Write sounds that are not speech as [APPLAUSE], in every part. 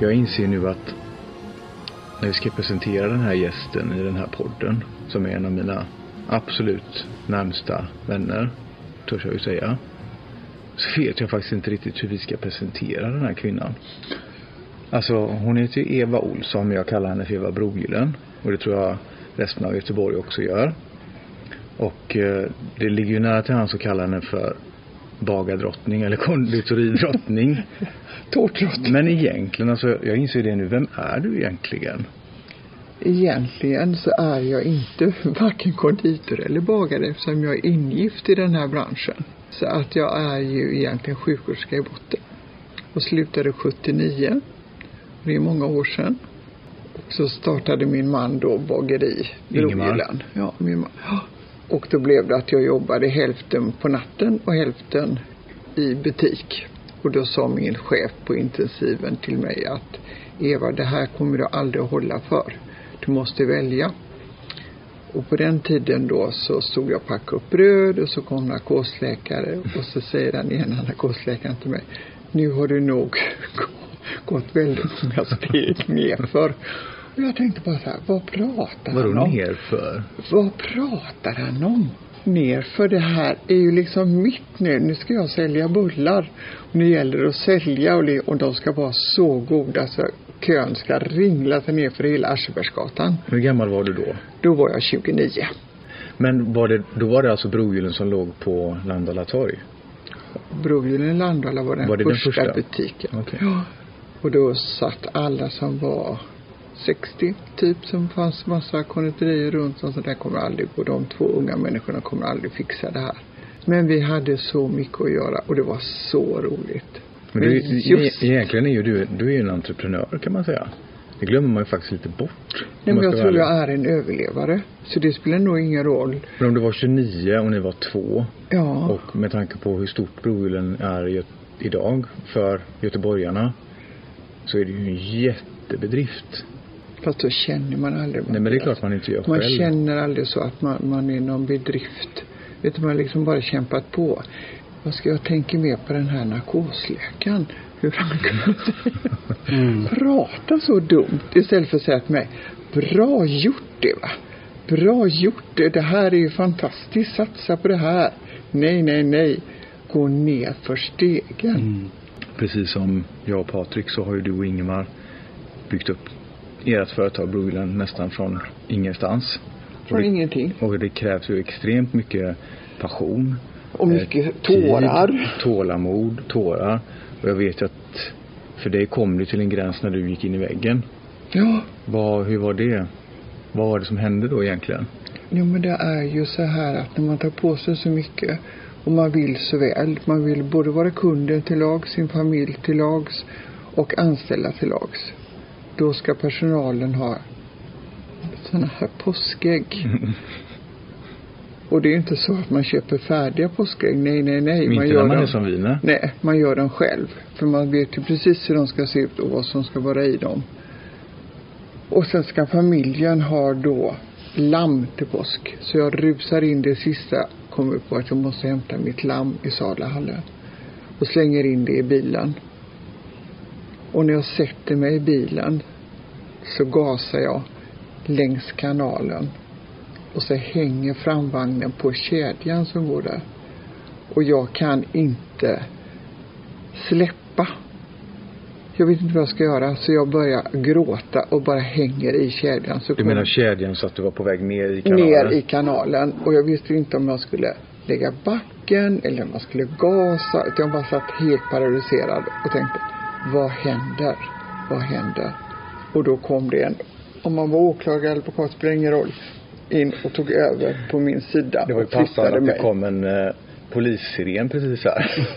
Jag inser nu att när vi ska presentera den här gästen i den här podden, som är en av mina absolut närmsta vänner, törs jag ju säga, så vet jag faktiskt inte riktigt hur vi ska presentera den här kvinnan. Alltså hon heter ju Eva Olsson men jag kallar henne för Eva Brogillen Och det tror jag resten av Göteborg också gör. Och eh, det ligger ju nära till hands att kalla henne för bagardrottning eller konditoridrottning. [LAUGHS] Tårtdrottning. Men egentligen, alltså jag inser det nu, vem är du egentligen? Egentligen så är jag inte [LAUGHS] varken konditor eller bagare eftersom jag är ingift i den här branschen. Så att jag är ju egentligen sjuksköterska i botten. Och slutade 79. Det är många år sedan. Och så startade min man då bageri Ingemar. Ja, min man. Och då blev det att jag jobbade hälften på natten och hälften i butik. Och då sa min chef på intensiven till mig att Eva, det här kommer du aldrig att hålla för. Du måste välja. Och på den tiden då så stod jag och packade upp bröd och så kom narkosläkare och så säger den ena narkosläkaren till mig Nu har du nog [LAUGHS] gått väldigt många steg nerför. Jag tänkte bara så här, vad pratar Vadå han om? nerför? Vad pratar han om? Nerför det här är ju liksom mitt nu. Nu ska jag sälja bullar. Och nu gäller det att sälja och, det, och de ska vara så goda så kön ska ringla sig ner för hela Aschebergsgatan. Hur gammal var du då? Då var jag 29. Men var det, då var det alltså Brogyllen som låg på Landala torg? Brogyllen Landala var den, Var det den första, första? butiken. Okej. Ja. Och då satt alla som var 60 typ som fanns massa konditorier runt och så där kommer aldrig gå. De två unga människorna kommer aldrig fixa det här. Men vi hade så mycket att göra och det var så roligt. Men du, Men just- e- egentligen är ju du, du är en entreprenör kan man säga. Det glömmer man ju faktiskt lite bort. om Nej, men jag tror jag är en överlevare. Så det spelar nog ingen roll. Men om du var 29 och ni var två Ja. och med tanke på hur stort Brogyllen är idag för göteborgarna så är det ju en jättebedrift. Fast då känner man aldrig. Nej men det är klart man inte gör Man själv. känner aldrig så att man, man är någon bedrift. Utan man har liksom bara kämpat på. Vad ska jag tänka mer på den här narkosläkaren? Hur han kunde [LAUGHS] prata så dumt istället för att säga till mig Bra gjort det va. Bra gjort det. Det här är ju fantastiskt. Satsa på det här. Nej, nej, nej. Gå ner för stegen. Precis som jag och Patrik så har ju du och Ingemar byggt upp ert företag Brogyllen nästan från ingenstans. Från och det, ingenting. Och det krävs ju extremt mycket passion. Och eh, mycket tårar. Tid, tålamod, tårar. Och jag vet ju att för dig kom det till en gräns när du gick in i väggen. Ja. Vad, hur var det? Vad var det som hände då egentligen? Jo men det är ju så här att när man tar på sig så mycket och man vill så väl. Man vill både vara kunden till lags, sin familj till lags och anställa till lags. Då ska personalen ha sådana här påskägg. [LAUGHS] Och det är inte så att man köper färdiga påskägg. Nej, nej, nej. Inte när man är som vi, nej. Nej, man gör dem själv. För man vet ju precis hur de ska se ut och vad som ska vara i dem. Och sen ska familjen ha då lamm till påsk. Så jag rusar in det sista, kommer på att jag måste hämta mitt lamm i Salahallen. Och slänger in det i bilen. Och när jag sätter mig i bilen så gasar jag längs kanalen. Och så hänger framvagnen på kedjan som går där. Och jag kan inte släppa. Jag vet inte vad jag ska göra så jag börjar gråta och bara hänger i kedjan. Så Du menar kedjan så att du var på väg ner i kanalen? ner i kanalen. Och jag visste inte om jag skulle lägga backen eller om jag skulle gasa. Utan jag bara satt helt paralyserad och tänkte, vad händer? Vad händer? Och då kom det en, om man var åklagare eller advokat spelar ingen roll, in och tog över på min sida Det var ju passande att det kom en eh, polissiren precis här.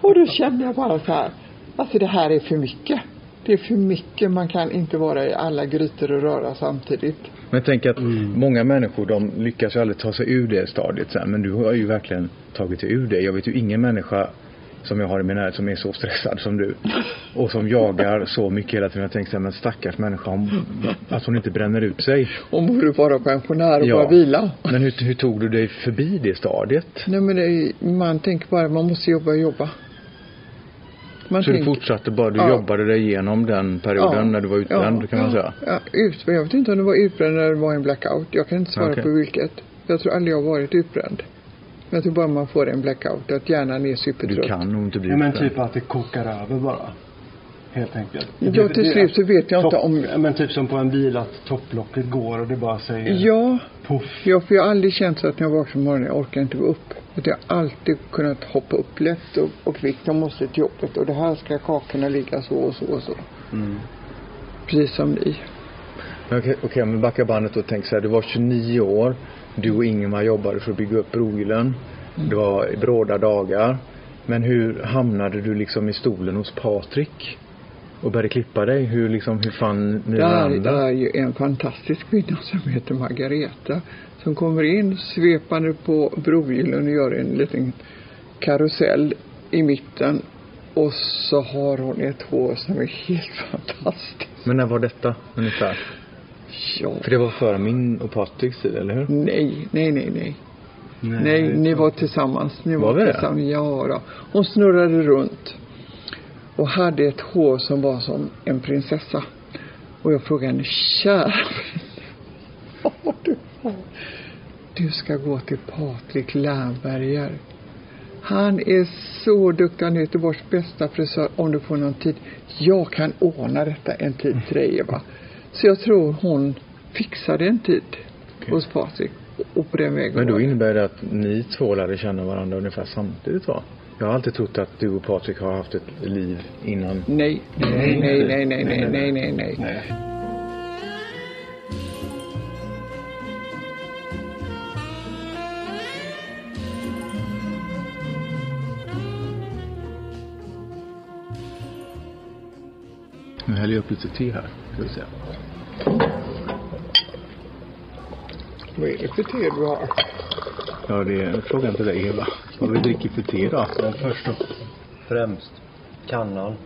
[LAUGHS] och då kände jag bara så här, alltså det här är för mycket. Det är för mycket, man kan inte vara i alla grytor och röra samtidigt. Men jag tänker att många människor de lyckas ju aldrig ta sig ur det stadiet sen. Men du har ju verkligen tagit dig ur det. Jag vet ju ingen människa som jag har i min närhet som är så stressad som du. Och som jagar så mycket hela tiden. Jag tänker så här, men stackars människa, hon, att hon inte bränner ut sig. Om borde vara pensionär och Ja. bara vila. Men hur, hur tog du dig förbi det stadiet? Nej men det man tänker bara man måste jobba och jobba. Man Så du tänker- fortsatte bara, du Ja. jobbade dig igenom den perioden när du var utbränd kan man säga? Ja, ut, jag vet inte om det var utbränd eller det var en blackout. Jag kan inte svara Okej. på vilket. Jag tror aldrig jag har varit utbränd. Jag tror bara man får en blackout, att hjärnan är Du supertrött. kan nog inte bli Ja, men typ att det kokar över bara. Helt enkelt. Ja, till slut så vet jag inte om... Men typ som på en bil att topplocket går och det bara säger Ja, puff. ja, för jag har aldrig känt så att när jag vaknar på morgonen, jag orkar inte gå upp. Utan jag har alltid kunnat hoppa upp lätt och, och kvickt. Jag måste till jobbet och det här ska kakorna ligga så och så och så. Mm. Precis som ni. Men Okej, okej, om vi backar bandet och tänker så här, du var 29 år, du och Ingemar jobbade för att bygga upp Brogyllen. Det var bråda dagar. Men hur hamnade du liksom i stolen hos Patrik? Och började klippa dig? Hur liksom, hur fann ni Det är, varandra? är ju en fantastisk kvinna som heter Margareta. Som kommer in svepande på brogyllen och gör en liten karusell i mitten. Och så har hon ett hår som är helt [LAUGHS] fantastiskt. Men när var detta ungefär? Ja. För det var före min och Patriks tid, eller hur? Nej, nej, nej, nej. Nej, ni var tillsammans. Ni Var var, vi det? tillsammans. Ja, då. Hon snurrade runt. Och hade ett hår som var som en prinsessa. Och jag frågade henne, kära [LAUGHS] vad du har? Du ska gå till Patrik Lernberger. Han är så duktig. Han är Göteborgs bästa frisör om du får någon tid. Jag kan ordna detta en tid till dig Eva. Så jag tror hon fixade en tid okay. hos Patrik och på den vägen Men då innebär det att ni två lärde känna varandra ungefär samtidigt va? Jag har alltid trott att du och Patrik har haft ett liv innan. Nej, nej, nej, nej, nej, nej, nej, nej. nej. nej. Häller upp lite te här, ska vi se. Vad är det för te du har? Ja, det är en fråga till dig Eva. Vad vi dricker för te då? Men först och främst kannan.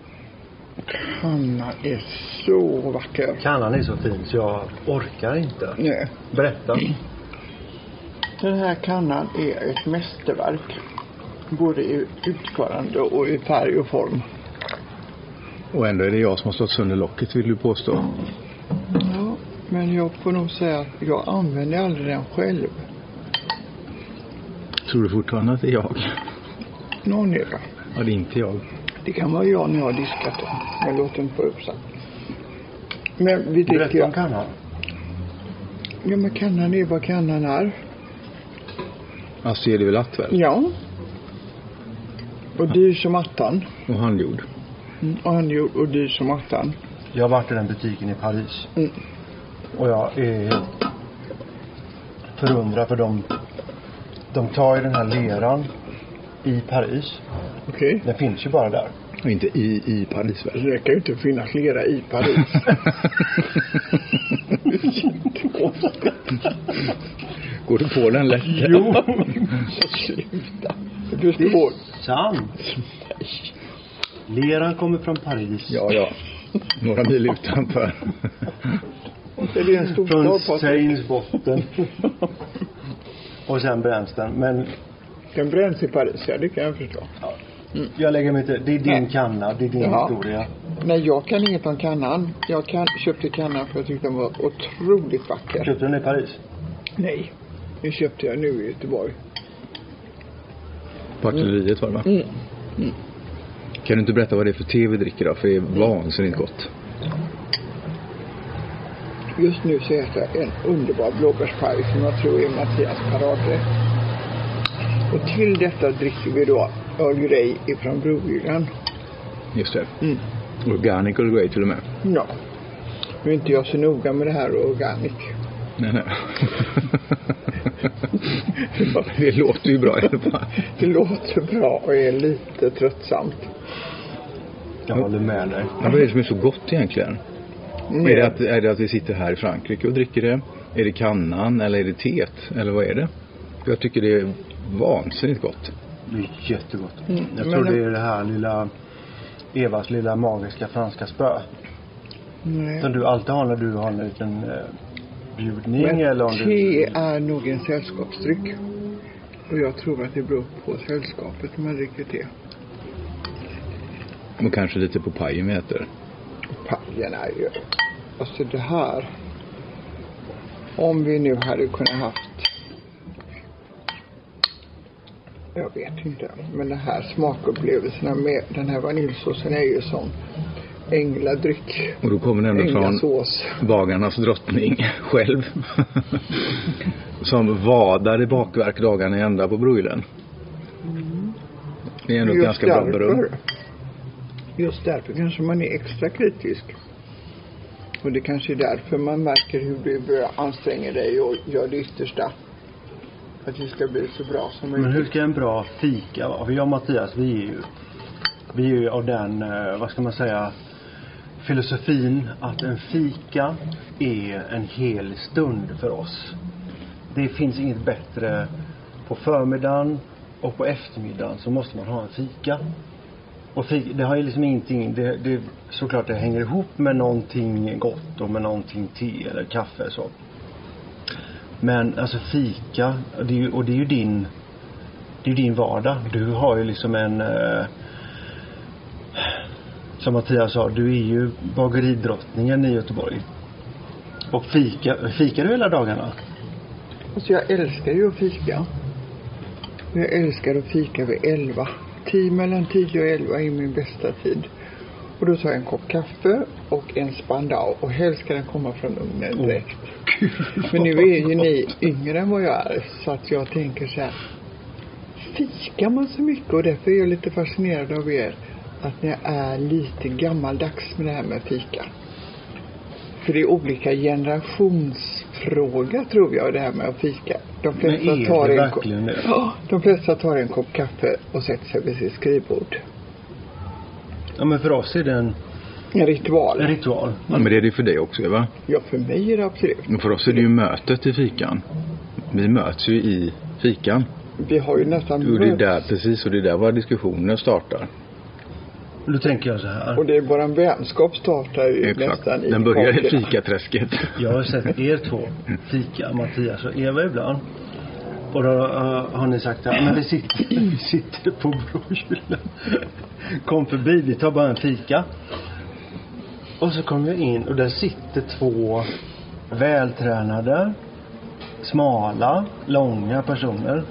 Kannan är så vacker. Kannan är så fin så jag orkar inte. Nej. Berätta. Den här kannan är ett mästerverk. Både i utförande och i färg och form. Och ändå är det jag som har slått sönder locket vill du påstå. Ja, men jag får nog säga att jag använder aldrig den själv. Tror du fortfarande att det är jag? Någon är det. Ja, det är inte jag. Det kan vara jag när jag har diskat den. Men låt den få upp sig. Men vi dricker... Berätta om kannan. Ja, men kannan är vad kannan är. Alltså är det väl att väl? Ja. Och dyr som attan. Och handgjord. Mm. Och han gjorde och dyr som attan. Jag har varit i den butiken i Paris. Mm. Och jag är förundrad för de, de tar ju den här leran i Paris. Okej. Den finns ju bara där. Och inte i, i Paris väl? Det kan ju inte finnas lera i Paris. [LAUGHS] Går du på den lätt? Jo. [LAUGHS] Sluta. Du är sant. Leran kommer från Paris. Ja, ja. Några mil utanför. Det en stor Från? Seines botten. Och sen bränns den. Men Den bränns i Paris, ja det kan jag förstå. jag lägger mig inte. Det är din Nej. kanna. Det är din Ja. historia. Nej, jag kan inget om kannan. Jag kan, köpte kannan för jag tyckte den var otroligt vacker. Köpte du den i Paris? Nej, det köpte jag nu i Göteborg. På artilleriet var det va? Mm. Kan du inte berätta vad det är för te vi dricker då? För det är vansinnigt gott. Just nu så äter jag en underbar blåbärspaj som jag tror är Mattias paradrätt. Och till detta dricker vi då Earl Grey ifrån Brogyllan. Just det. Mm. Organic och great till och med. Ja. Nu är inte jag så noga med det här organic. Nej, nej. [LAUGHS] det låter ju bra i alla fall. Det låter bra och är lite tröttsamt. Jag håller med dig. Men vad är det som är så gott egentligen? Är, det att, är det att vi sitter här i Frankrike och dricker det? Är det kannan eller är det teet? Eller vad är det? Jag tycker det är vansinnigt gott. Det är jättegott. Mm, Jag men- tror det är det här lilla Evas lilla magiska franska spö. Nej. Som du alltid har när du har en liten eh, bjudning Men eller om te du... är nog en sällskapsdryck. Och jag tror att det beror på sällskapet när man dricker te. Och kanske lite på pajen vi äter. Pajen är ju... Alltså det här. Om vi nu hade kunnat haft jag vet inte. Men den här smakupplevelserna med den här vaniljsåsen är ju som ängladryck. Och då kommer den från Änglasås. bagarnas drottning själv. Som vadar i bakverk dagarna i ända på broilern. Det är ändå ett ganska bra beröm. Just därför kanske man är extra kritisk. Och det kanske är därför man märker hur du anstränger dig och gör det yttersta. För att det ska bli så bra som möjligt. Men hur ska en bra fika vara? För jag och Mattias, vi är ju, vi är ju av den, eh, vad ska man säga, filosofin att en fika är en hel stund för oss. Det finns inget bättre på förmiddagen och på eftermiddagen så måste man ha en fika. Och fika, det har ju liksom ingenting, det, det, såklart det hänger ihop med någonting gott och med någonting te eller kaffe så. Men alltså fika, och det är ju, och det är ju din, det är ju din vardag. Du har ju liksom en eh, som Mattias sa, du är ju bageridrottningen i Göteborg. Och fika, fikar du hela dagarna? Alltså jag älskar ju att fika. Jag älskar att fika vid elva. Tio, mellan tio och elva är min bästa tid. Och då tar jag en kopp kaffe och en spandau och helst ska den komma från ugnen direkt. Men nu är ju ni yngre än vad jag är så att jag tänker så här. Fikar man så mycket och därför är jag lite fascinerad av er att ni är lite gammaldags med det här med fika. För det är olika generationsfråga tror jag det här med att fika. De flesta Men är tar det en kopp, verkligen det? Ja, de flesta tar en kopp kaffe och sätter sig vid sitt skrivbord. Ja men för oss är det en, En ritual. en ritual. Ja, men det är det för dig också Eva. Ja, för mig är det absolut. Och för oss är det ju mötet i fikan. Vi möts ju i fikan. Vi har ju nästan Och det är där, precis, och det är där våra diskussioner startar. Då tänker jag så här. Och det är våran vänskap startar ju Exakt. nästan i Den börjar i fikaträsket. [LAUGHS] Jag har sett er två fika, Mattias och Eva ibland. Och då uh, har ni sagt att vi sitter, [LAUGHS] vi sitter på broilen. Kom förbi, vi tar bara en fika. Och så kommer jag in och där sitter två vältränade, smala, långa personer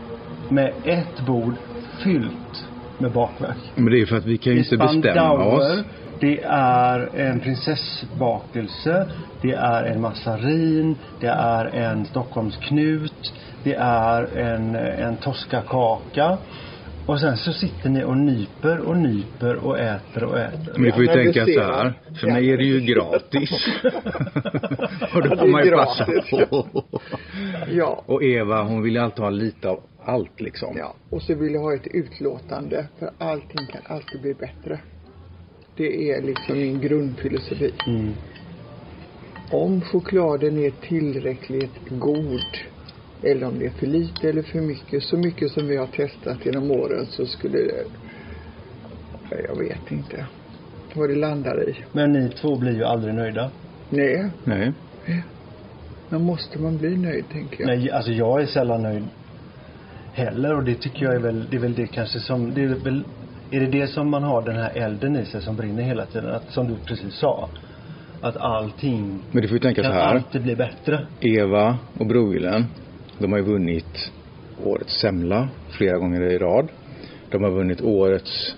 med ett bord fyllt med bakverk. Men det är för att vi kan ju inte bestämma oss. Det är en prinsessbakelse. Det är en massarin. Det är en Stockholmsknut. Det är en, en toskakaka. Och sen så sitter ni och nyper och nyper och äter och äter. Men du får ju tänka så här. det. För mig är det ju gratis. [LAUGHS] [LAUGHS] och då får man ju passa på. Ja. Och Eva hon vill ju alltid ha lite av allt liksom. ja. Och så vill jag ha ett utlåtande. För allting kan alltid bli bättre. Det är liksom min grundfilosofi. Mm. Om chokladen är tillräckligt god eller om det är för lite eller för mycket, så mycket som vi har testat genom åren så skulle det, jag vet inte vad det landar i. Men ni två blir ju aldrig nöjda. Nej, Nej. men måste man bli nöjd tänker jag. Nej, alltså jag är sällan nöjd heller och det tycker jag är väl, det är väl det kanske som, det är väl, är det det som man har den här elden i sig som brinner hela tiden? Att, som du precis sa. Att allting Men du får ju tänka så här. alltid bli bättre. Eva och broilen, de har ju vunnit årets semla flera gånger i rad. De har vunnit årets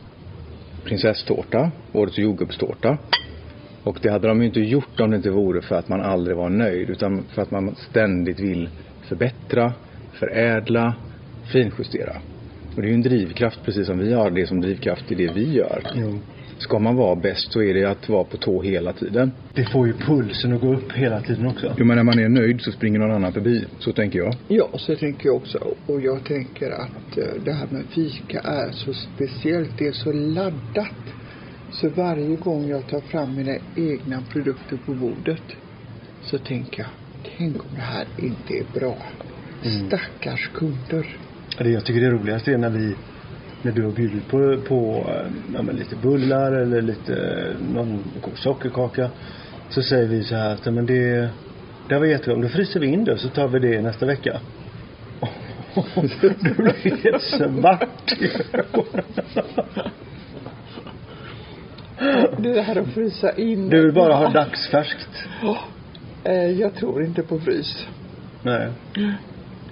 prinsesstårta, årets jordgubbstårta. Och det hade de ju inte gjort om det inte vore för att man aldrig var nöjd utan för att man ständigt vill förbättra, förädla, finjustera. Och det är ju en drivkraft precis som vi har det som drivkraft i det vi gör. Jo. Ska man vara bäst så är det att vara på tå hela tiden. Det får ju pulsen att gå upp hela tiden också. Jo men när man är nöjd så springer någon annan förbi. Så tänker jag. Ja, så tänker jag också. Och jag tänker att eh, det här med fika är så speciellt. Det är så laddat. Så varje gång jag tar fram mina egna produkter på bordet så tänker jag, tänk om det här inte är bra. Mm. Stackars kunder. Det jag tycker det är roligast är när vi när du har bjudit på, på eh, ja, men lite bullar eller lite eh, någon sockerkaka så säger vi så här att men det det var jättegott. Då fryser vi in det så tar vi det nästa vecka. [LAUGHS] du blir helt svart. Det här att frysa in. Du vill bara ha dagsfärskt? Eh, Jag tror inte på frys. Nej.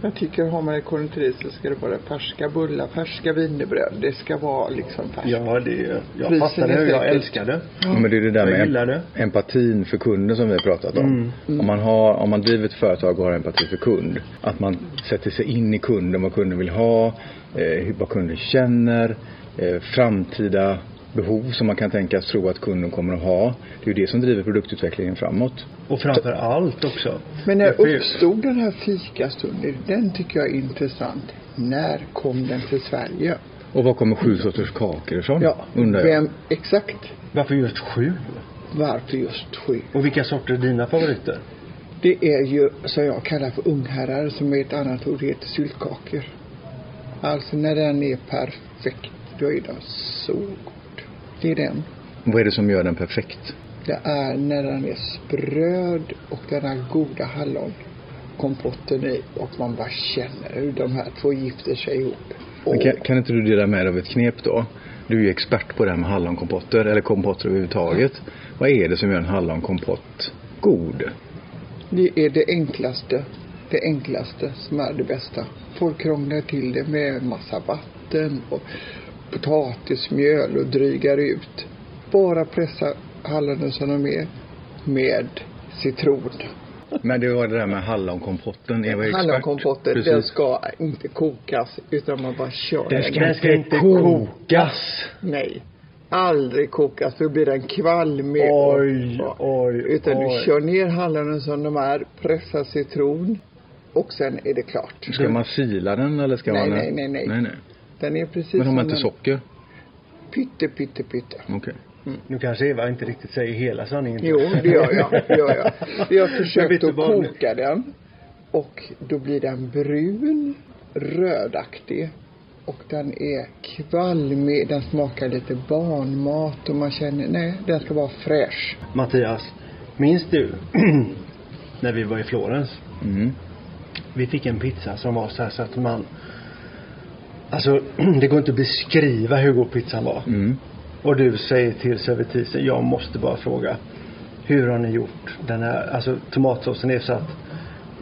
Jag tycker har man ett konditori så ska det vara färska bullar, färska wienerbröd. Det ska vara liksom färskt. Ja, det, jag fattar det. Jag älskar det. Ja, men det är det där Jag med det. empatin för kunden som vi har pratat om. Mm. Om, man har, om man driver ett företag och har empati för kund. Att man sätter sig in i kunden, vad kunden vill ha, eh, hur- vad kunden känner, eh, framtida behov som man kan tänkas tro att kunden kommer att ha. Det är ju det som driver produktutvecklingen framåt. Och framför allt också. Men när uppstod den här fikastunden? Den tycker jag är intressant. När kom den till Sverige? Och vad kommer sju sorters kakor ifrån? Ja, undrar jag. vem exakt? Varför just sju? Varför just sju? Och vilka sorter är dina favoriter? Det är ju, som jag kallar för ungherrar, som är ett annat ord, heter syltkakor. Alltså när den är perfekt, då är den så god. Det är den. Vad är det som gör den perfekt? Det är när den är spröd och den har goda hallon. Kompotten i och man bara känner hur de här två gifter sig ihop. Men kan, kan inte du dela med dig av ett knep då? Du är ju expert på det här med hallonkompotter, eller kompotter överhuvudtaget. Vad är det som gör en hallonkompott god? Det är det enklaste. Det enklaste som är det bästa. Folk krånglar till det med massa vatten och potatismjöl och drygar ut. Bara pressa hallonen som de är med citron. Men det var det där med hallonkompotten. Eva är expert. Hallonkompotten, den ska inte kokas utan man bara kör Den ska, den. ska inte kokas. Nej. Aldrig kokas, för då blir den kvalmig. Oj, och- oj, Utan oj. du kör ner hallonen som de är, pressar citron och sen är det klart. Ska man sila den eller ska Nej, man... nej, nej, nej. nej, nej. Den är precis Men har man som inte den- socker? Pytte, pytte, pytte. Okej. Nu kanske Eva inte riktigt säger hela sanningen. Jo, det gör jag. [LAUGHS] Det gör jag. Vi har försökt att koka den. Och då blir den brun, rödaktig. Och den är kvalmig, den smakar lite barnmat och man känner, nej, den ska vara fräsch. Mattias, minns du [CLEARS THROAT] när vi var i Florens? Mm. Vi fick en pizza som var så här så att man Alltså [CLEARS THROAT] det går inte att beskriva hur god pizzan var. Mm. Och du säger till servitrisen, jag måste bara fråga. Hur har ni gjort den här, alltså tomatsåsen är så att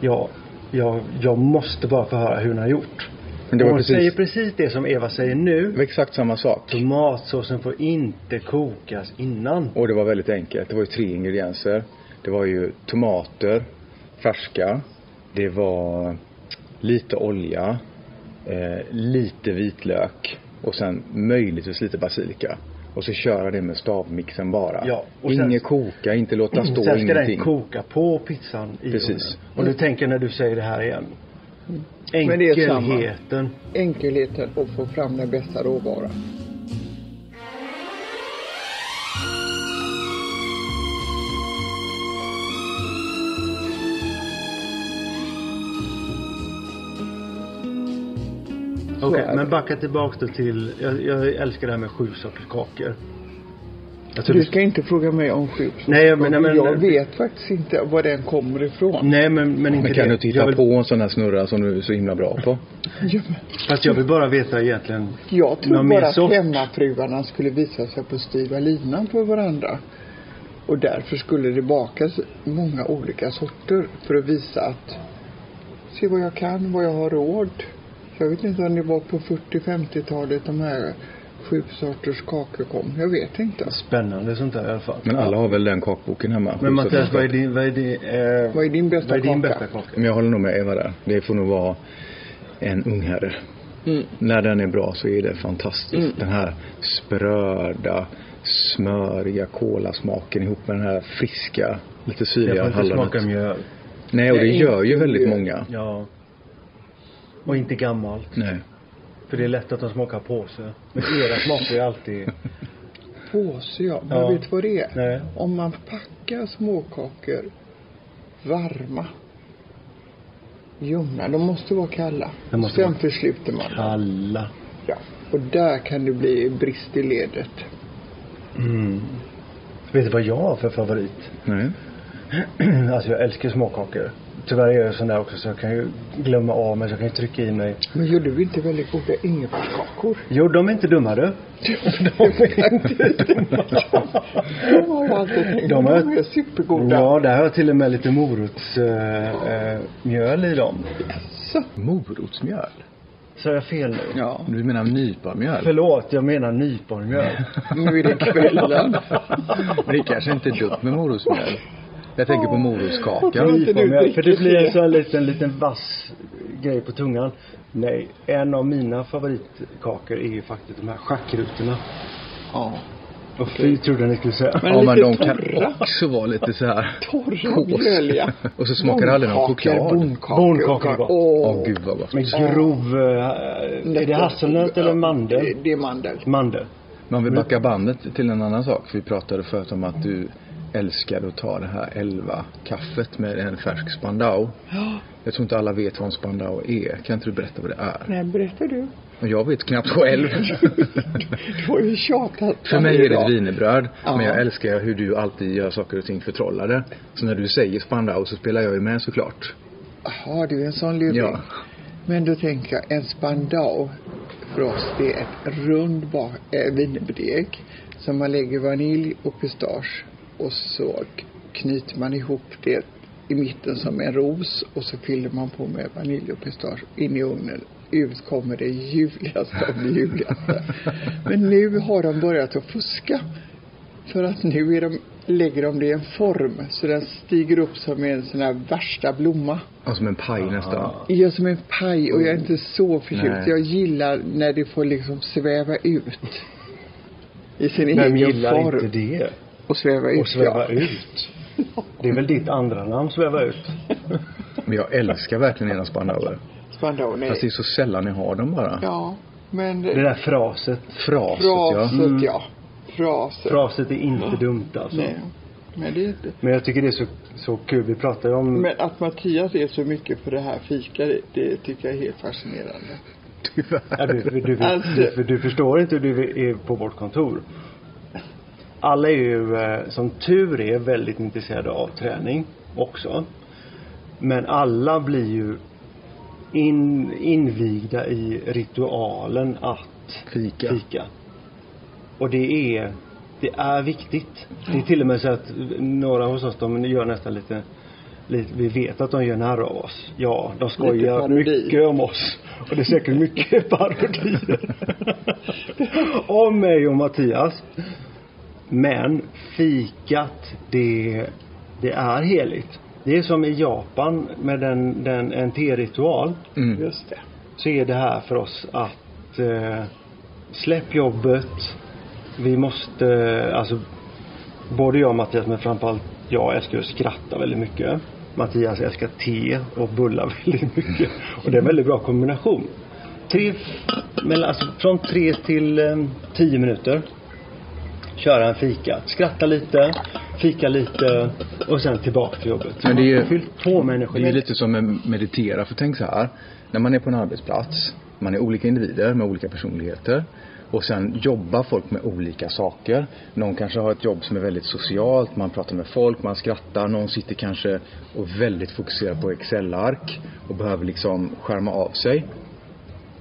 jag, jag, jag måste bara få höra hur ni har gjort. Men det var Hon precis, säger precis det som Eva säger det nu. var exakt samma sak. Tomatsåsen får inte kokas innan. Och det var väldigt enkelt. Det var ju tre ingredienser. Det var ju tomater, färska. Det var lite olja, eh, lite vitlök och sen möjligtvis lite basilika. Och så köra det med stavmixen bara. Ja, och sen- Inget koka, inte låta stå, Sen ska ingenting. den koka på pizzan i Precis. ugnen. Och du tänker när du säger det här igen. Men det är samma. Enkelheten. Enkelheten att få fram den bästa råvaran. Okej, det. men backa tillbaks då till, jag, jag älskar det här med sju sorters kakor. Du ska inte fråga mig om sju Nej, men- nej, men- Jag vet faktiskt inte var den kommer ifrån. Nej men, men inte Men kan det. du jag vill, på en sån här snurra som du är så himla bra på? [LAUGHS] Ja, men Fast jag vill bara veta egentligen. Jag tror bara att sort? hemmafruarna skulle visa sig på styva linan för varandra. Och därför skulle det bakas många olika sorter för att visa att se vad jag kan, vad jag har råd. Jag vet inte om det var på 40-50-talet de här sju sorters kakor kom. Jag vet inte. Spännande sånt där i alla fall. Men alla har väl den kakboken hemma? Men Mattias, att- vad är din, vad är din, eh, Vad är din bästa vad är din kaka? bästa kaka? Men jag håller nog med Eva där. Det får nog vara en ungherre. Mm. När den är bra så är det fantastiskt. Mm. Den här spröda, smöriga kolasmaken ihop med den här friska, lite Jag syrliga får inte hallonet. smaka mjöl. Nej, och det Nej, gör ju väldigt mjöl. många. Ja. Och inte gammalt. Nej. För det är lätt att de smakar påse. Men era smakar ju alltid. [LAUGHS] Påse ja, men Ja. vet du vad det är? Nej. Om man packar småkakor varma, ljumna, de måste vara kalla. De måste Sen vara- försluter man. Kalla. Ja. Och där kan det bli brist i ledet. Mm. Vet du vad jag har för favorit? Nej. [CLEARS THROAT] alltså jag älskar småkakor. Tyvärr är jag sån där också så jag kan ju glömma av mig så jag kan ju trycka i mig. Men gjorde vi inte väldigt goda ingefärskakor? Jo, de är inte dumma du. De är inte dumma. De har jag alltid tänkt. De De, är- är supergoda. Ja, där har jag till och med lite morotsmjöl äh, i dem. Så. Morotsmjöl? Så jag fel nu? Ja. Du menar nypamjöl? Förlåt, jag menar nyponmjöl. Nu är det kvällen. Men det kanske inte är dumt med morotsmjöl. Jag tänker på morotskaka. För det blir en sån här liten, liten vass grej på tungan. Nej, en av mina favoritkakor är ju faktiskt de här schackrutorna. Ja. Och fy trodde ni skulle säga. Men Ja men de kan torra. också vara lite så här Torra, mjöliga. [LAUGHS] Och så smakar det aldrig någon choklad. Bondkakor. Bondkakor är gott. Åh Åh. gud vad gott. Med grov, eh, är det hasselnöt eller mandel? Det, det är mandel. Mandel. Man vill backa bandet till en annan sak. För vi pratade förut om att du älskade att ta det här 11 kaffet med en färsk Spandau. Ja. Jag tror inte alla vet vad en Spandau är. Kan inte du berätta vad det är? Nej, berättar du. Och jag vet knappt själv. [LAUGHS] Du har ju tjatat För mig är det ett wienerbröd. Ja. Men jag älskar hur du alltid gör saker och ting förtrollade. Så när du säger Spandau så spelar jag ju med såklart. Jaha, du är en sån luring. Ja. Men då tänker jag, en spandau för oss det är ett rund äh, wienerbröd som man lägger vanilj och pistage och så knyter man ihop det i mitten som en ros och så fyller man på med vanilj och pistage in i ugnen. Ut kommer det ljuvligaste av det ljuvligaste. Men nu har de börjat att fuska. För att nu är de, lägger de det i en form så den stiger upp som en sån här värsta blomma. Och som en paj nästan. Ja, som en paj och jag är inte så förtjust. Jag gillar när det får liksom sväva ut. I sin Vem egen gillar form. inte det? Och sväva ut, Och sväva ja. ut. Det är väl ditt andra namn, sväva ut? Men jag älskar verkligen era Spandauer. Spandau, nej. Fast det är så sällan ni har dem bara. Ja, men Det där fraset. Fraset ja. fraset, Mm. ja. Fraset. Fraset är inte dumt alltså. Nej. Men det är inte. Men jag tycker det är så, så kul. Vi pratar ju om... Men att Mattias är så mycket för det här fika, det, det tycker jag är helt fascinerande. Ja, du, du, du, Alltså- du, du förstår inte hur du är på vårt kontor. Alla är ju, eh, som tur är, väldigt intresserade av träning också. Men alla blir ju in, invigda i ritualen att Fika. fika. Och det är, det är viktigt. Det är till och med så att några hos oss, de gör nästan lite, lite vi vet att de gör narr av oss. Ja, de skojar mycket om oss. Och det är säkert mycket [LAUGHS] parodier. om mig och Mattias. Men fikat, det, det är heligt. Det är som i Japan med den, den, en teritual Mm. Just det. så är det här för oss att eh, släpp jobbet. Vi måste, eh, alltså både jag och Mattias men framförallt jag älskar att skratta väldigt mycket. Mattias älskar te och bullar [LAUGHS] väldigt mycket. Och det är en väldigt bra kombination. Tre, men alltså från tre till eh, tio minuter. Köra en fika. Skratta lite, fika lite och sen tillbaka till jobbet. Men det är ju- Fyllt på med energi. Det är lite som med meditera. För tänk så här. När man är på en arbetsplats. Man är olika individer med olika personligheter. Och sen jobbar folk med olika saker. Någon kanske har ett jobb som är väldigt socialt. Man pratar med folk, man skrattar. Någon sitter kanske och väldigt fokuserad på Excel-ark. Och behöver liksom skärma av sig.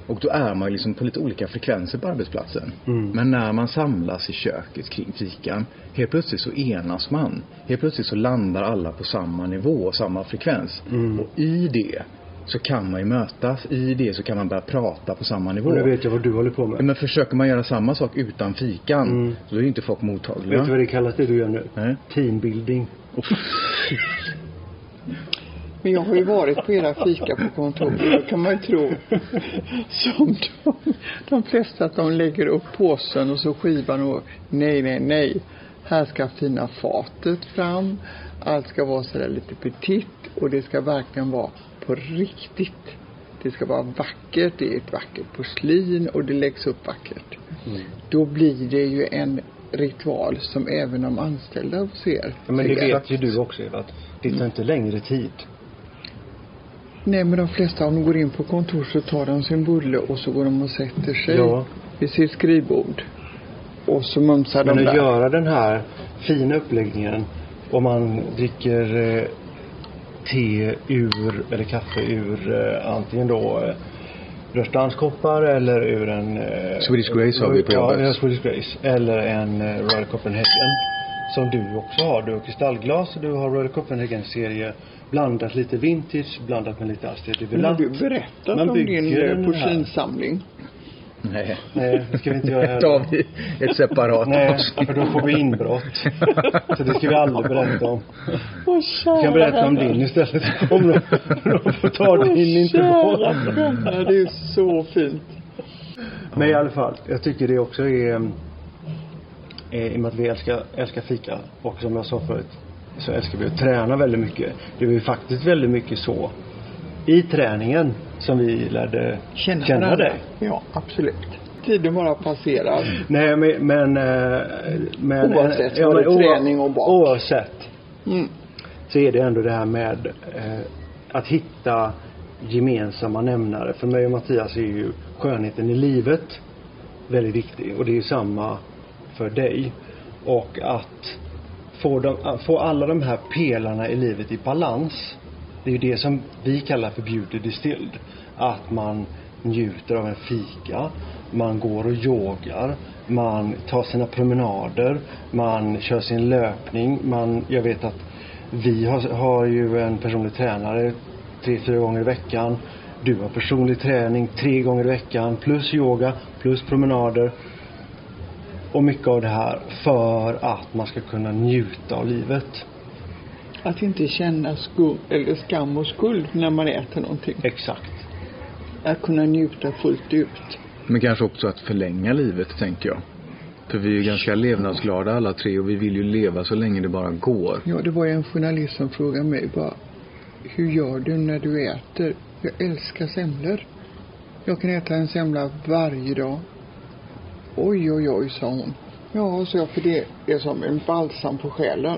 Och då är man liksom på lite olika frekvenser på arbetsplatsen. Mm. Men när man samlas i köket kring fikan, helt plötsligt så enas man. Helt plötsligt så landar alla på samma nivå och samma frekvens. Mm. Och i det så kan man ju mötas. I det så kan man börja prata på samma nivå. Och nu vet jag vad du håller på med. Men försöker man göra samma sak utan fikan, Mm. så är ju inte folk mottagliga. Vet du vad det kallas det du gör nu? Nej. Teambuilding. Men jag har ju varit på era fika på kontoret. Då kan man ju tro som de, de flesta att de lägger upp påsen och så skivan och nej, nej, nej. Här ska fina fatet fram. Allt ska vara sådär lite petit och det ska verkligen vara på riktigt. Det ska vara vackert, det är ett vackert porslin och det läggs upp vackert. Då blir det ju en ritual som även de anställda hos er Ja, men det ser. vet ju du också Eva, att det tar inte längre tid. Nej, men de flesta om de går in på kontor så tar de sin bulle och så går de och sätter sig Ja. vid sitt skrivbord. Och så mumsar Men de att där. göra den här fina uppläggningen och man dricker eh, te ur, eller kaffe ur eh, antingen då eh, rörstandskoppar eller ur en... Eh, Swedish Grace har vi på jobbet. Ja, Swedish Grace. Eller en eh, Royal Copenhagen. Som du också har. Du har kristallglas och du har Royal Copenhagen-serie blandat lite vintage, blandat med lite Astrid Men har du berättat Man om din bygger eh, porslinssamling? Nej. Nej, det ska vi inte göra Det [LAUGHS] heller. tar vi ett separat Nej, för då får vi inbrott. Så det ska vi aldrig berätta om. Åh, Vi kan berätta om din istället. Om de, de får ta din inte Kära sköna, det är så fint. Men i alla fall, jag tycker det också är i och med att vi älskar, älskar fika och som jag sa förut så älskar vi att träna väldigt mycket. Det är ju faktiskt väldigt mycket så i träningen som vi lärde Känna, känna dig. Ja, absolut. Tiden bara passerar. [CLEARS THROAT] Nej men, men, eh, men Oavsett, ja, var men träning och bak? Oavsett Mm. så är det ändå det här med eh, att hitta gemensamma nämnare. För mig och Mattias är ju skönheten i livet väldigt viktig och det är ju samma för dig. Och att få, dem, få alla de här pelarna i livet i balans. Det är ju det som vi kallar för beauty distilled. Att man njuter av en fika, man går och yogar, man tar sina promenader, man kör sin löpning, man, jag vet att vi har, har ju en personlig tränare tre, fyra gånger i veckan. Du har personlig träning tre gånger i veckan plus yoga plus promenader. Och mycket av det här för att man ska kunna njuta av livet. Att inte känna skuld, eller skam och skuld när man äter någonting. Exakt. Att kunna njuta fullt ut. Men kanske också att förlänga livet, tänker jag. För vi är ju ganska levnadsglada alla tre och vi vill ju leva så länge det bara går. Ja, det var ju en journalist som frågade mig bara, hur gör du när du äter? Jag älskar semlor. Jag kan äta en semla varje dag. Oj, oj, oj, sa hon. Ja, sa jag, för det är som en balsam på själen.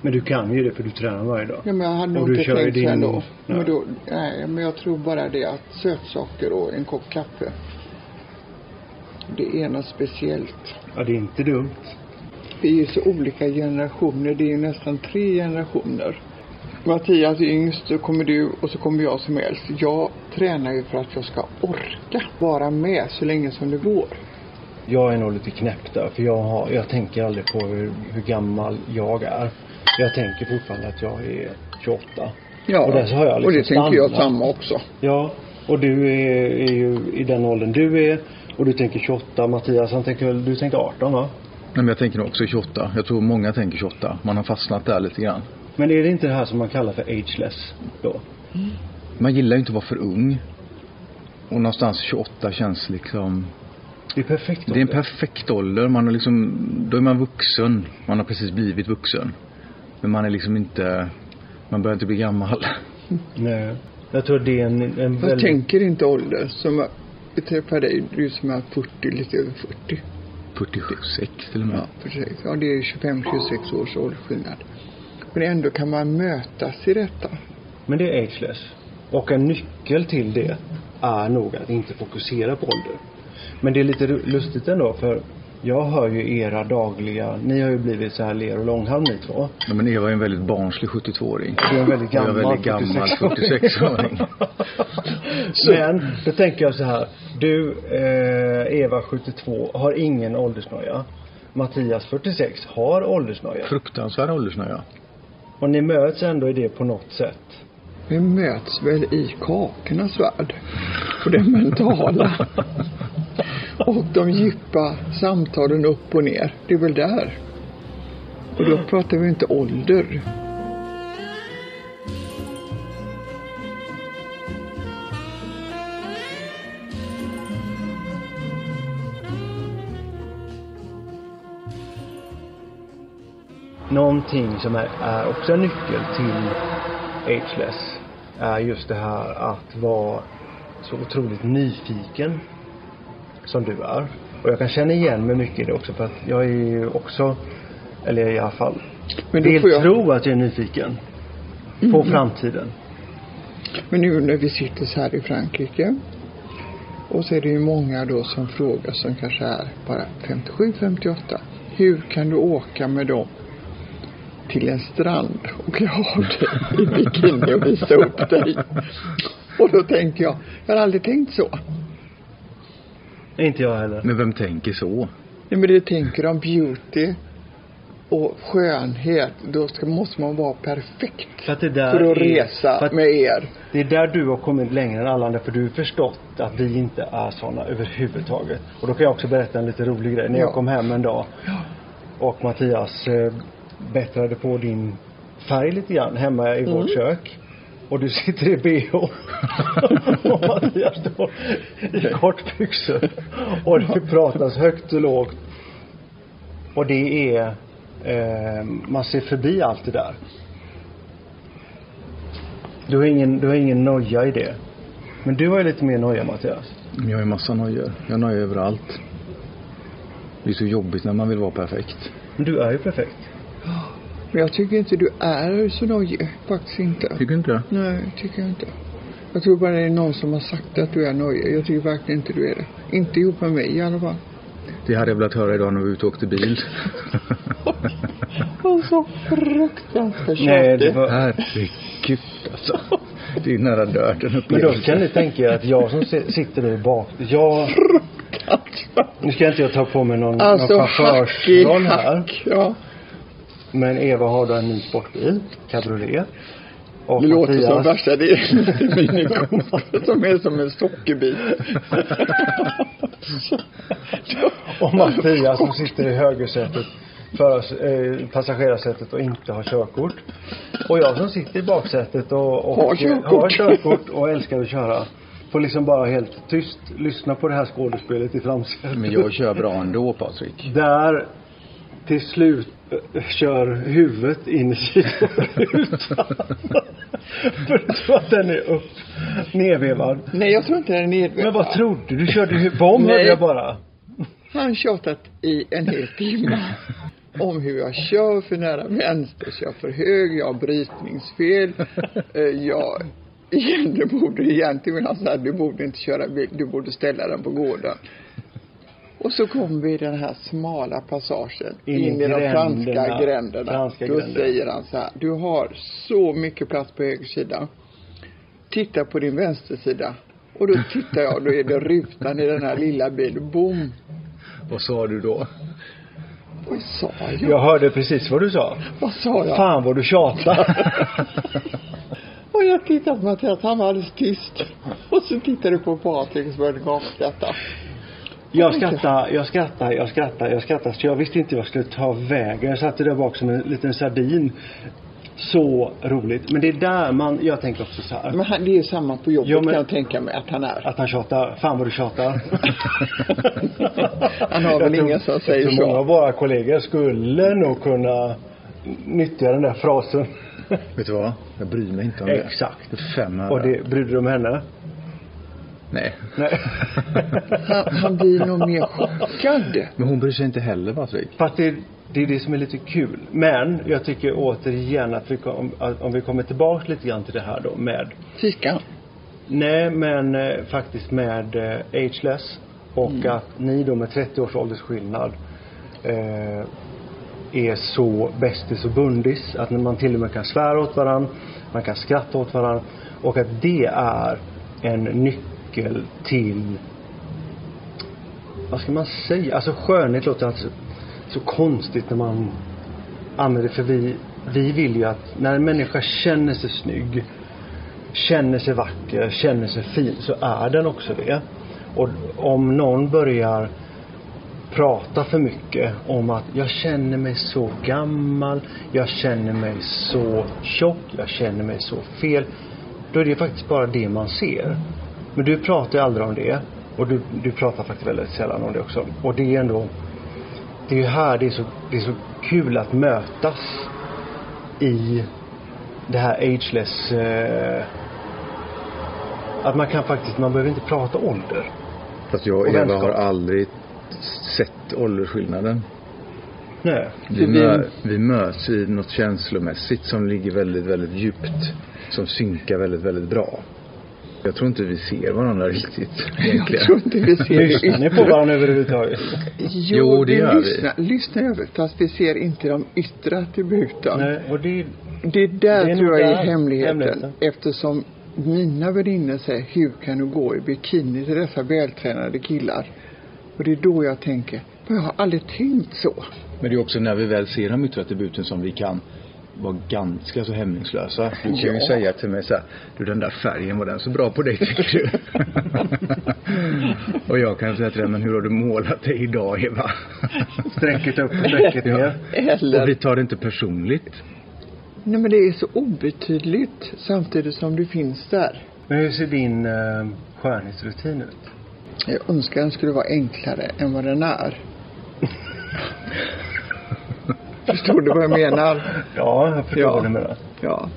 Men du kan ju det för du tränar varje dag. Ja, men jag hade nog inte tänkt så din- ändå. Nej. Men då, nej, men jag tror bara det att sötsaker och en kopp kaffe. Det är något speciellt. Ja, det är inte dumt. Vi är ju så olika generationer. Det är ju nästan tre generationer. Mattias är yngst, så kommer du och så kommer jag som äldst. Jag tränar ju för att jag ska orka vara med så länge som det går. Jag är nog lite knäpp där för jag, har, jag tänker aldrig på hur, hur gammal jag är. Jag tänker fortfarande att jag är 28. Ja, Och där så har jag och det liksom tänker jag samma också. Ja, och du är, är ju i den åldern du är och du tänker 28. Mattias han tänker du tänker 18 va? Nej, men jag tänker också 28. Jag tror många tänker 28. Man har fastnat där lite grann. Men är det inte det här som man kallar för ageless då? Man gillar ju inte att vara för ung. Och någonstans 28 känns liksom Det är perfekt Det är en ålder. perfekt ålder. Man har liksom, då är man vuxen. Man har precis blivit vuxen. Men man är liksom inte, man börjar inte bli gammal. [LAUGHS] Nej. Jag tror det är en, en Jag väldigt... tänker inte ålder. Som jag beträffar dig, du som är 40, lite över 40. 46 till och med. Ja, precis. Ja, det är 25-26 års åldersskillnad. Men ändå kan man mötas i detta. Men det är ageless. Och en nyckel till det är nog att inte fokusera på ålder. Men det är lite lustigt ändå för jag hör ju era dagliga, ni har ju blivit så här ler och långhalm ni två. Ja, men Eva är en väldigt barnslig 72-åring. Du är en väldigt gammal, väldigt gammal 46-åring. [LAUGHS] Men då tänker jag så här. Du, eh, Eva 72, har ingen åldersnoja. Mattias 46 har åldersnoja. Fruktansvärd åldersnöja. Och ni möts ändå i det på något sätt. Vi möts väl i kakornas värld. På det mentala. och de djupa samtalen upp och ner. Det är väl där. Och då pratar vi inte ålder. Någonting som är, är också en nyckel till ageless är just det här att vara så otroligt nyfiken som du är. Och jag kan känna igen mig mycket i det också för att jag är ju också, eller i alla fall, Men vill jag, tro att jag är nyfiken på framtiden. Men nu när vi sitter så här i Frankrike och så är det ju många då som frågar som kanske är bara 57, 58. Hur kan du åka med dem till en strand och jag har dig i bikini och visa upp dig. Och då tänker jag, jag har aldrig tänkt så. Inte jag heller. Men vem tänker så? Nej men det tänker om beauty och skönhet, då ska, måste man vara perfekt För att det där för att är- resa för att med er. Det är där du har kommit längre än alla andra för du har förstått att vi inte är sådana överhuvudtaget. Och då kan jag också berätta en lite rolig grej. När jag Ja. kom hem en dag och Mattias eh, bättrade på din färg lite grann hemma i Mm. vårt kök. Och du sitter i bh. och Mattias står i kortbyxor. Och det pratas högt och lågt. Och det är, eh, man ser förbi allt det där. Du har ingen, du har ingen noja i det. Men du har ju lite mer noja Mattias. Jag har ju massa nojor. Jag har nojor överallt. Det är så jobbigt när man vill vara perfekt. Men du är ju perfekt. Men jag tycker inte du är så nojig, faktiskt inte. Tycker du inte det? Nej, tycker jag inte. Jag tror bara det är någon som har sagt att du är nojig. Jag tycker verkligen inte du är det. Inte ihop med mig i alla fall. Det hade jag velat höra idag när vi var ute och åkte bil. [LAUGHS] Och så fruktansvärt Nej, det var, Herregud alltså. Det är nära döden men då kan ni tänka er att jag som si- sitter där bak, jag, nu ska inte jag ta på mig någon, Alltså någon hack i chaufförsroll här. hack. Ja. Men Eva har då en ny sportbil, cabriolet. Och Det låter som värsta delen i minikost som är som en sockerbit. Och Mattias som sitter i högersätet, för, eh, passagerarsätet och inte har körkort. Och jag som sitter i baksätet och, och Har körkort. har körkort och älskar att köra. Får liksom bara helt tyst lyssna på det här skådespelet i framsätet. Men jag kör bra ändå Patrik. Där till slut kör huvudet in i sidorutan. För du tror att den är upp, nedvevad. Nej, jag tror inte det är nedvevad. Men vad trodde du? Du körde ju bom hörde jag bara. Han tjatat i en hel timme om hur jag kör för nära vänster, kör för hög, jag har brytningsfel. Eh, Jag, igen, du borde egentligen vill han säga, du borde inte köra bil, du borde ställa den på gården. Och så kom vi i den här smala passagen In i in, i de franska gränderna. Franska Då gränder. säger han så här, du har så mycket plats på höger sida. Titta på din vänstersida. Och då tittar jag, då är det rutan i den här lilla bilen. Boom! Vad sa du då? Vad sa jag? Jag hörde precis vad du sa. Vad sa jag? Fan vad du tjatar. [LAUGHS] Och jag tittade på Mattias, han var alldeles tyst. Och så tittade du på Patrik så började gapskratta. Jag skrattar, jag skrattar, jag skrattar, jag skrattar. Så jag visste inte vad jag skulle ta vägen. Jag satt där bak som en liten sardin. Så roligt. Men det är där man, jag tänker också så här. Men han, det är samma på jobbet Ja, men- kan jag tänka mig att han är. Att han tjatar. Fan vad du tjatar. [LAUGHS] Han har väl ingen som säger så. många av våra kollegor skulle nog kunna nyttja den där frasen. Vet du vad? Jag bryr mig inte om det. Exakt. Det är fem öre. Och det, brydde du om henne? Nej. Nej. [LAUGHS] Han, han blir nog mer chockad. Men hon bryr sig inte heller Patrik. Fast det, det är det som är lite kul. Men jag tycker återigen att vi, kom, att om vi kommer tillbaks lite grann till det här då med Fika. Nej, men eh, faktiskt med eh, ageless och att ni då med 30 års åldersskillnad eh, är så bästis och bundis att man till och med kan svära åt varandra, man kan skratta åt varandra och att det är en nyckel till vad ska man säga? Alltså skönhet låter alltså så konstigt när man använder det för vi, vi vill ju att när en människa känner sig snygg känner sig vacker, känner sig fin så är den också det. Och om någon börjar prata för mycket om att jag känner mig så gammal, jag känner mig så tjock, jag känner mig så fel. Då är det faktiskt bara det man ser. Men du pratar ju aldrig om det. Och du, du pratar faktiskt väldigt sällan om det också. Och det är ändå Det är ju här det är så, det är så kul att mötas i det här ageless eh, att man kan faktiskt, man behöver inte prata ålder. Fast jag och Eva vänskap. har aldrig sett åldersskillnaden. Nej. Vi- mö, vi möts i något känslomässigt som ligger väldigt, väldigt djupt. Som synkar väldigt, väldigt bra. Jag tror inte vi ser varandra riktigt [LAUGHS] Jag egentligen. tror inte vi ser Lyssnar ni på varandra överhuvudtaget? Jo, Jo, det vi gör vi. lyssnar, lyssnar över, fast vi ser inte de yttre attributen. Nej, och det, Det är där Det är tror jag där är hemligheten. hemligheten. Eftersom mina väninnor säger, hur kan du gå i bikini till dessa vältränade killar? Och det är då jag tänker, "Men jag har aldrig tänkt så. Men det är också när vi väl ser de yttre attributen som vi kan vara ganska så hämningslösa. [LAUGHS] Du kan ju Ja. säga till mig så här, du den där färgen, var den så bra på dig tycker du? [LAUGHS] och jag kan säga till dig, men hur har du målat dig idag Eva? [LAUGHS] sträcket upp och sträcket ner. Eller, och vi tar det inte personligt. nej men det är så obetydligt samtidigt som det finns där. Men hur ser din eh, skönhetsrutin ut? Jag önskar den skulle vara enklare än vad den är. Förstår du vad jag menar? Ja, jag förstår Ja. vad du menar. Ja.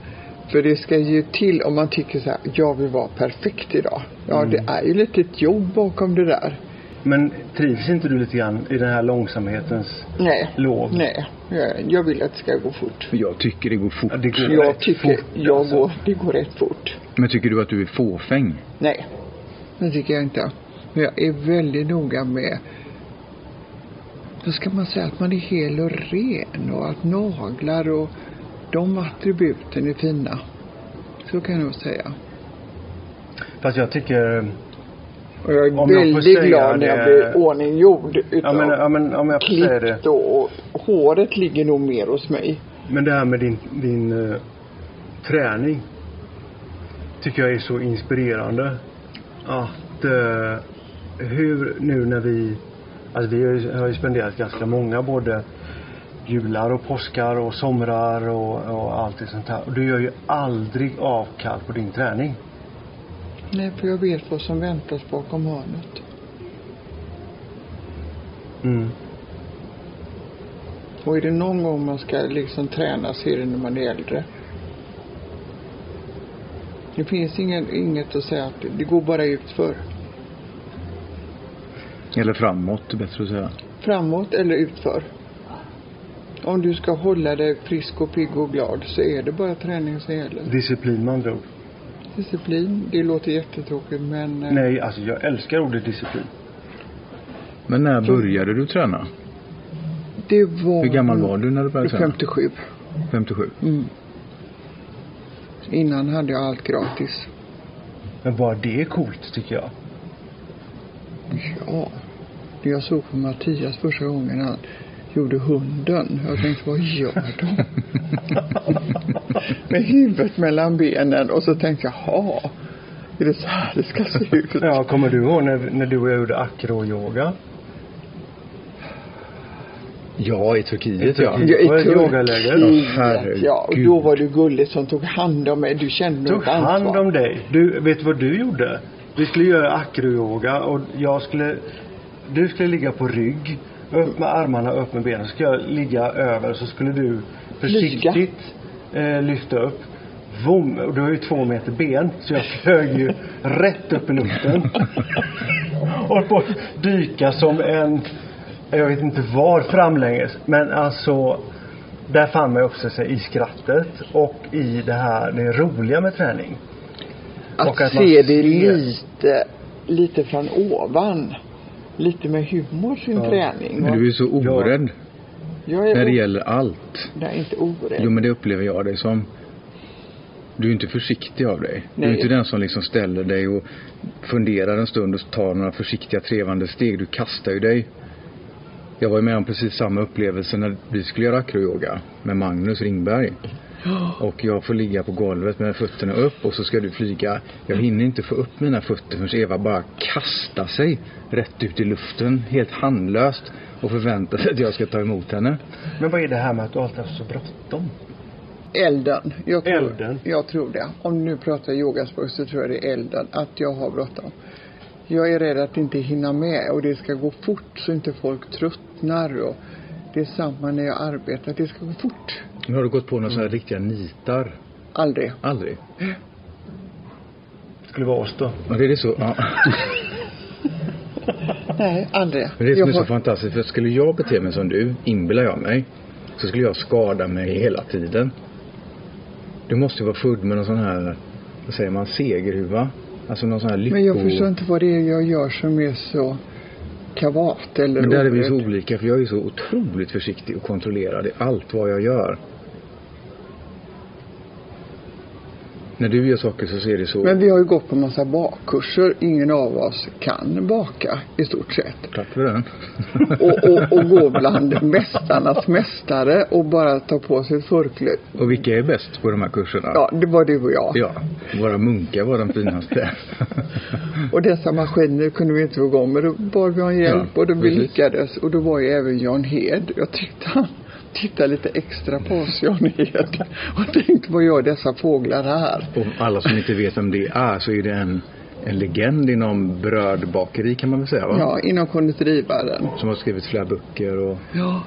För det ska ju till om man tycker så här, jag vill vara perfekt idag. Ja, Mm. det är ju lite ett jobb bakom det där. Men trivs inte du lite grann i den här långsamhetens Nej. lov? Nej. Jag, jag vill att det ska gå fort. Jag tycker det går fort. Ja, det går Jag rätt tycker, fort, jag alltså. går, det går rätt fort. Men tycker du att du är fåfäng? Nej, det tycker jag inte. Men jag är väldigt noga med, då ska man säga att man är hel och ren och att naglar och de attributen är fina. Så kan jag nog säga. Fast jag tycker, Och jag är Om jag väldigt säga glad när jag det- blir ordninggjord ja utav men, ja, men om jag säga det. klippt och, håret ligger nog mer hos mig. Men det här med din, din eh, träning tycker jag är så inspirerande. Att eh, hur nu när vi, alltså vi har ju, spenderat ganska många både jular och påskar och somrar och, och allt det sånt här. Och du gör ju aldrig avkall på din träning. Nej, för jag vet vad som väntas bakom hörnet. Mm. Och är det någon gång man ska liksom träna så är det när man är äldre. Det finns ingen, inget att säga att det går bara ut för. Eller framåt, bättre att säga. Framåt eller utför. Om du ska hålla dig frisk och pigg och glad så är det bara träning som gäller. Disciplin med andra ord. Disciplin, det låter jättetråkigt men eh, Nej, alltså jag älskar ordet disciplin. Men när började du träna? det var... Hur gammal var du när du började träna? 57. 57. Mm. Innan hade jag allt gratis. Men bara det är coolt tycker jag. Ja. Det jag såg på Mattias första gången han gjorde hunden. Jag tänkte, vad gör de? [LAUGHS] Med huvudet mellan benen och så tänkte jag, jaha. Är det så här det ska se ut? Ja, kommer du ihåg när, när du och jag gjorde acro-yoga? Ja, i Turkiet I ja. Turkiet. Ja, På ett Turkiet, herregud. Ja, och då var du gullig som tog hand om mig. Du kände Tog något ansvar. hand om dig. Du, vet vad du gjorde? Vi skulle göra acro-yoga och jag skulle, du skulle ligga på rygg, upp med armarna, upp med benen. Så skulle jag ligga över så skulle du försiktigt eh, lyfta upp. Vom, och du har ju två meter ben så jag flög ju rätt upp i luften. [LAUGHS] och på dyka som en, jag vet inte var framlänges. Men alltså, där fann man ju också sig i skrattet och i det här, det roliga med träning. Att, Och att se det ser- lite, lite från ovan. Lite med humor sin Ja. träning. Men du är så orädd jag är när det o- gäller allt. Nej, inte orädd. Jo men det upplever jag dig som. Du är inte försiktig av dig. Du är Nej. inte den som liksom ställer dig och funderar en stund och tar några försiktiga trevande steg. Du kastar ju dig. Jag var ju med om precis samma upplevelse när vi skulle göra acroyoga med Magnus Ringberg. Och jag får ligga på golvet med fötterna upp och så ska du flyga. Jag hinner inte få upp mina fötter förrän Eva bara kastar sig rätt ut i luften helt handlöst och förväntar sig att jag ska ta emot henne. Men vad är det här med att du alltid har så bråttom? Elden. Jag tror, Elden. Jag tror det. Om du nu pratar yogaspråk så tror jag det är elden. Att jag har bråttom. Jag är rädd att inte hinna med och det ska gå fort så inte folk tröttnar. Och det är samma när jag arbetar. Det ska gå fort. Nu har du gått på några sådana här riktiga nitar. Aldrig. Aldrig. Skulle vara oss då. Ja, det är det så. Ja. [LAUGHS] Nej, aldrig. Men det är det som Jag är så har- fantastiskt. För skulle jag bete mig som du, inbillar jag mig, så skulle jag skada mig hela tiden. Du måste ju vara född med någon sån här, vad säger man, segerhuva. Alltså någon sån här lycko... Men jag förstår inte vad det är jag gör som är så kavat eller Men där är vi så olika för jag är så otroligt försiktig och kontrollerad i allt vad jag gör. När du gör saker så ser det så... Men vi har ju gått på massa bakkurser. Ingen av oss kan baka i stort sett. Tack för den. Och, och, och gå bland mästarnas mästare och bara ta på sig förkläde. och vilka är bäst på de här kurserna? Ja, det var du och jag. Ja, våra munkar var den finaste. [LAUGHS] Och dessa maskiner kunde vi inte få igång men då bad vi om hjälp Ja, och då vi lyckades. Och då var ju även Jan Hed. Jag tyckte han tittade lite extra på oss [LAUGHS] Jan Hed. Och tänkte vad gör dessa fåglar här? och alla som inte vet vem det är så är det en, en legend inom brödbakeri kan man väl säga va? Ja, inom konditorivärlden. Som har skrivit flera böcker och... Ja.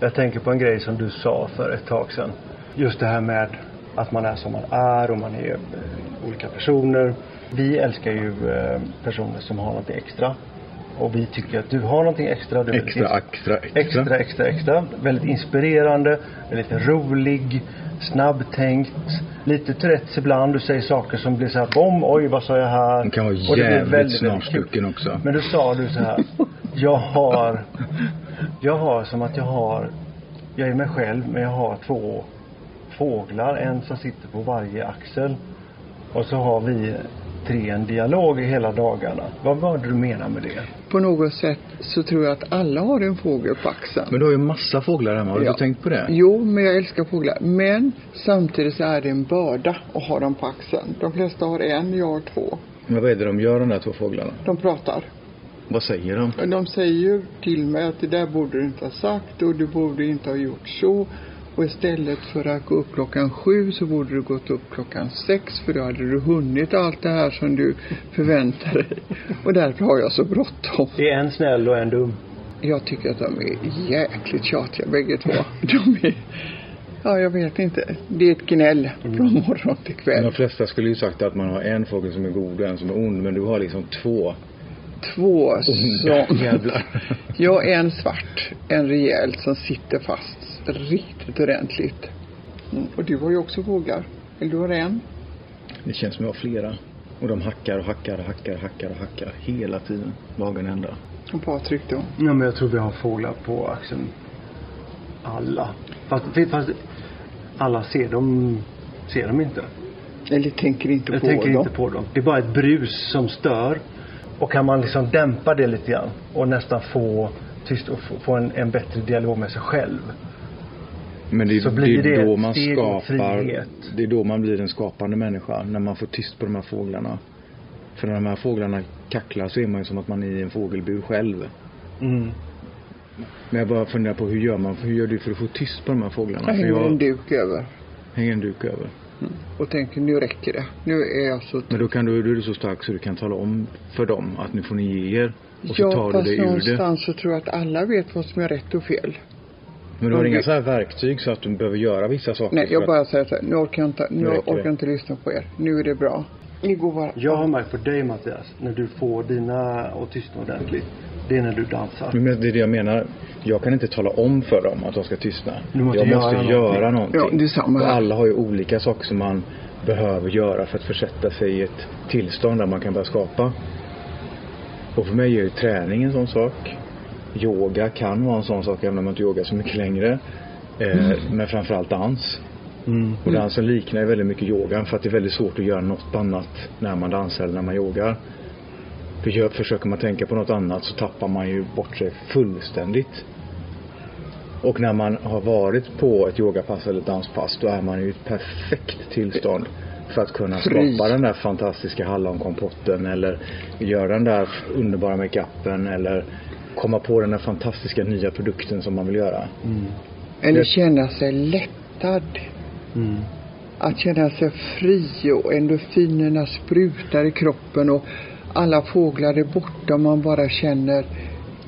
Jag tänker på en grej som du sa för ett tag sedan. Just det här med att man är som man är och man är olika personer. Vi älskar ju eh, personer som har något extra. Och vi tycker att du har någonting extra. Du Extra, extra, extra. extra, extra, extra. Väldigt inspirerande, väldigt rolig, snabbtänkt, lite Tourettes ibland. Du säger saker som blir så här, bom, oj vad sa jag här? Den kan vara jävligt väldigt, snarstucken också. Men då sa du så här. Jag har, jag har som att jag har, jag är mig själv men jag har två fåglar. En som sitter på varje axel. Och så har vi tre en dialog i hela dagarna. Vad var det du menar med det? På något sätt så tror jag att alla har en fågel på axeln. Men du har ju massa fåglar hemma, har du Ja. tänkt på det? Jo, men jag älskar fåglar. Men samtidigt så är det en börda att ha dem på axeln. De flesta har en, jag har två. Men vad är det de gör de där två fåglarna? De pratar. Vad säger de? De säger ju till mig att det där borde du inte ha sagt och du borde inte ha gjort så. Och istället för att gå upp klockan sju så borde du gått upp klockan sex för då hade du hunnit allt det här som du förväntar dig. Och därför har jag så bråttom. Det är en snäll och en dum. Jag tycker att de är jäkligt tjatiga bägge två. De är, ja jag vet inte. Det är ett gnäll från morgon till Men kväll. de flesta skulle ju sagt att man har en fågel som är god och en som är ond, men du har liksom två Två som... jävlar. Jag är en svart, en rejäl som sitter fast riktigt ordentligt. Mm. Och du har ju också fåglar. Eller du har en. Det känns som jag har flera. Och de hackar och hackar och hackar och hackar och hackar hela tiden. Dagen ända. Och Patrik då. Ja, men jag tror vi har fåglar på axeln. Alla. Fast, fast alla ser dem, ser dem inte. Eller tänker inte Jag på tänker dem. inte på dem. Det är bara ett brus som stör. Och kan man liksom dämpa det lite grann och nästan få tyst och få, få en, en bättre dialog med sig själv. Men det, Så är- blir det det då man skapar, det är då man blir en skapande människa. När man får tyst på de här fåglarna. För när de här fåglarna kacklar så är man ju som att man är i en fågelbur själv. Mm. Men jag bara funderar på hur gör man, hur gör du för att få tyst på de här fåglarna? Jag För hänger en jag duk över. hänger en duk över. Och tänker nu räcker det. Nu är jag så Men då kan du, då är du så stark så du kan tala om för dem att nu får ni ge er. Och så ja, tar du fast det ur det. någonstans så tror jag att alla vet vad som är rätt och fel. Men du har inga så här verktyg så att du behöver göra vissa saker? Nej, jag att- bara säger så här, nu orkar jag inte, nu orkar jag inte lyssna på er. Nu är det bra. Igår var Jag har märkt på dig Mattias, när du får dina att tystna ordentligt. Det är när du dansar. Men det är det jag menar. Jag kan inte tala om för dem att de ska tystna. Du måste jag måste göra göra någonting. någonting. Ja, det är samma Och alla har ju olika saker som man behöver göra för att försätta sig i ett tillstånd där man kan börja skapa. Och för mig är ju träning en sån sak. Yoga kan vara en sån sak även om man inte yogar så mycket längre. Eh, Men framförallt dans. Mm. Och dansen liknar ju väldigt mycket yogan för att det är väldigt svårt att göra något annat när man dansar eller när man yogar. För gör, försöker man tänka på något annat så tappar man ju bort sig fullständigt. Och när man har varit på ett yogapass eller ett danspass då är man ju i ett perfekt tillstånd för att kunna skapa den där fantastiska hallonkompotten eller göra den där underbara makeupen eller komma på den där fantastiska nya produkten som man vill göra. Mm. Eller Det- känna sig lättad. Mm. Att känna sig fri och endorfinerna sprutar i kroppen och alla fåglar är borta och man bara känner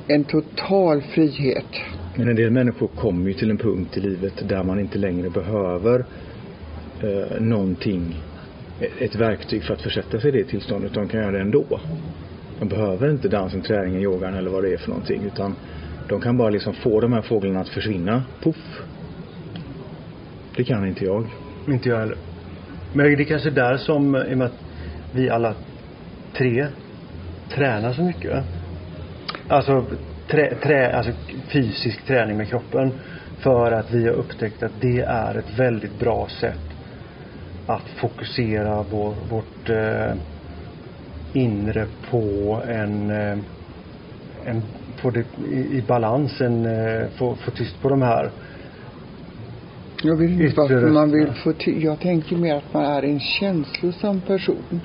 en total frihet. Men en del människor kommer ju till en punkt i livet där man inte längre behöver eh, någonting, ett verktyg för att försätta sig i det tillståndet. De kan göra det ändå. De behöver inte dansen, träningen, yogan eller vad det är för någonting. Utan de kan bara liksom få de här fåglarna att försvinna. Puff. Det kan inte jag. Inte jag heller. Men det är kanske där som, i och med att vi alla tre, tränar så mycket. Alltså, trä, trä, alltså fysisk träning med kroppen. För att vi har upptäckt att det är ett väldigt bra sätt att fokusera vår, vårt eh, inre på en, eh, en få det i, i balans, en, eh, få, få tyst på de här Jag vet inte varför man vill få till, jag tänker mer att man är en känslosam person.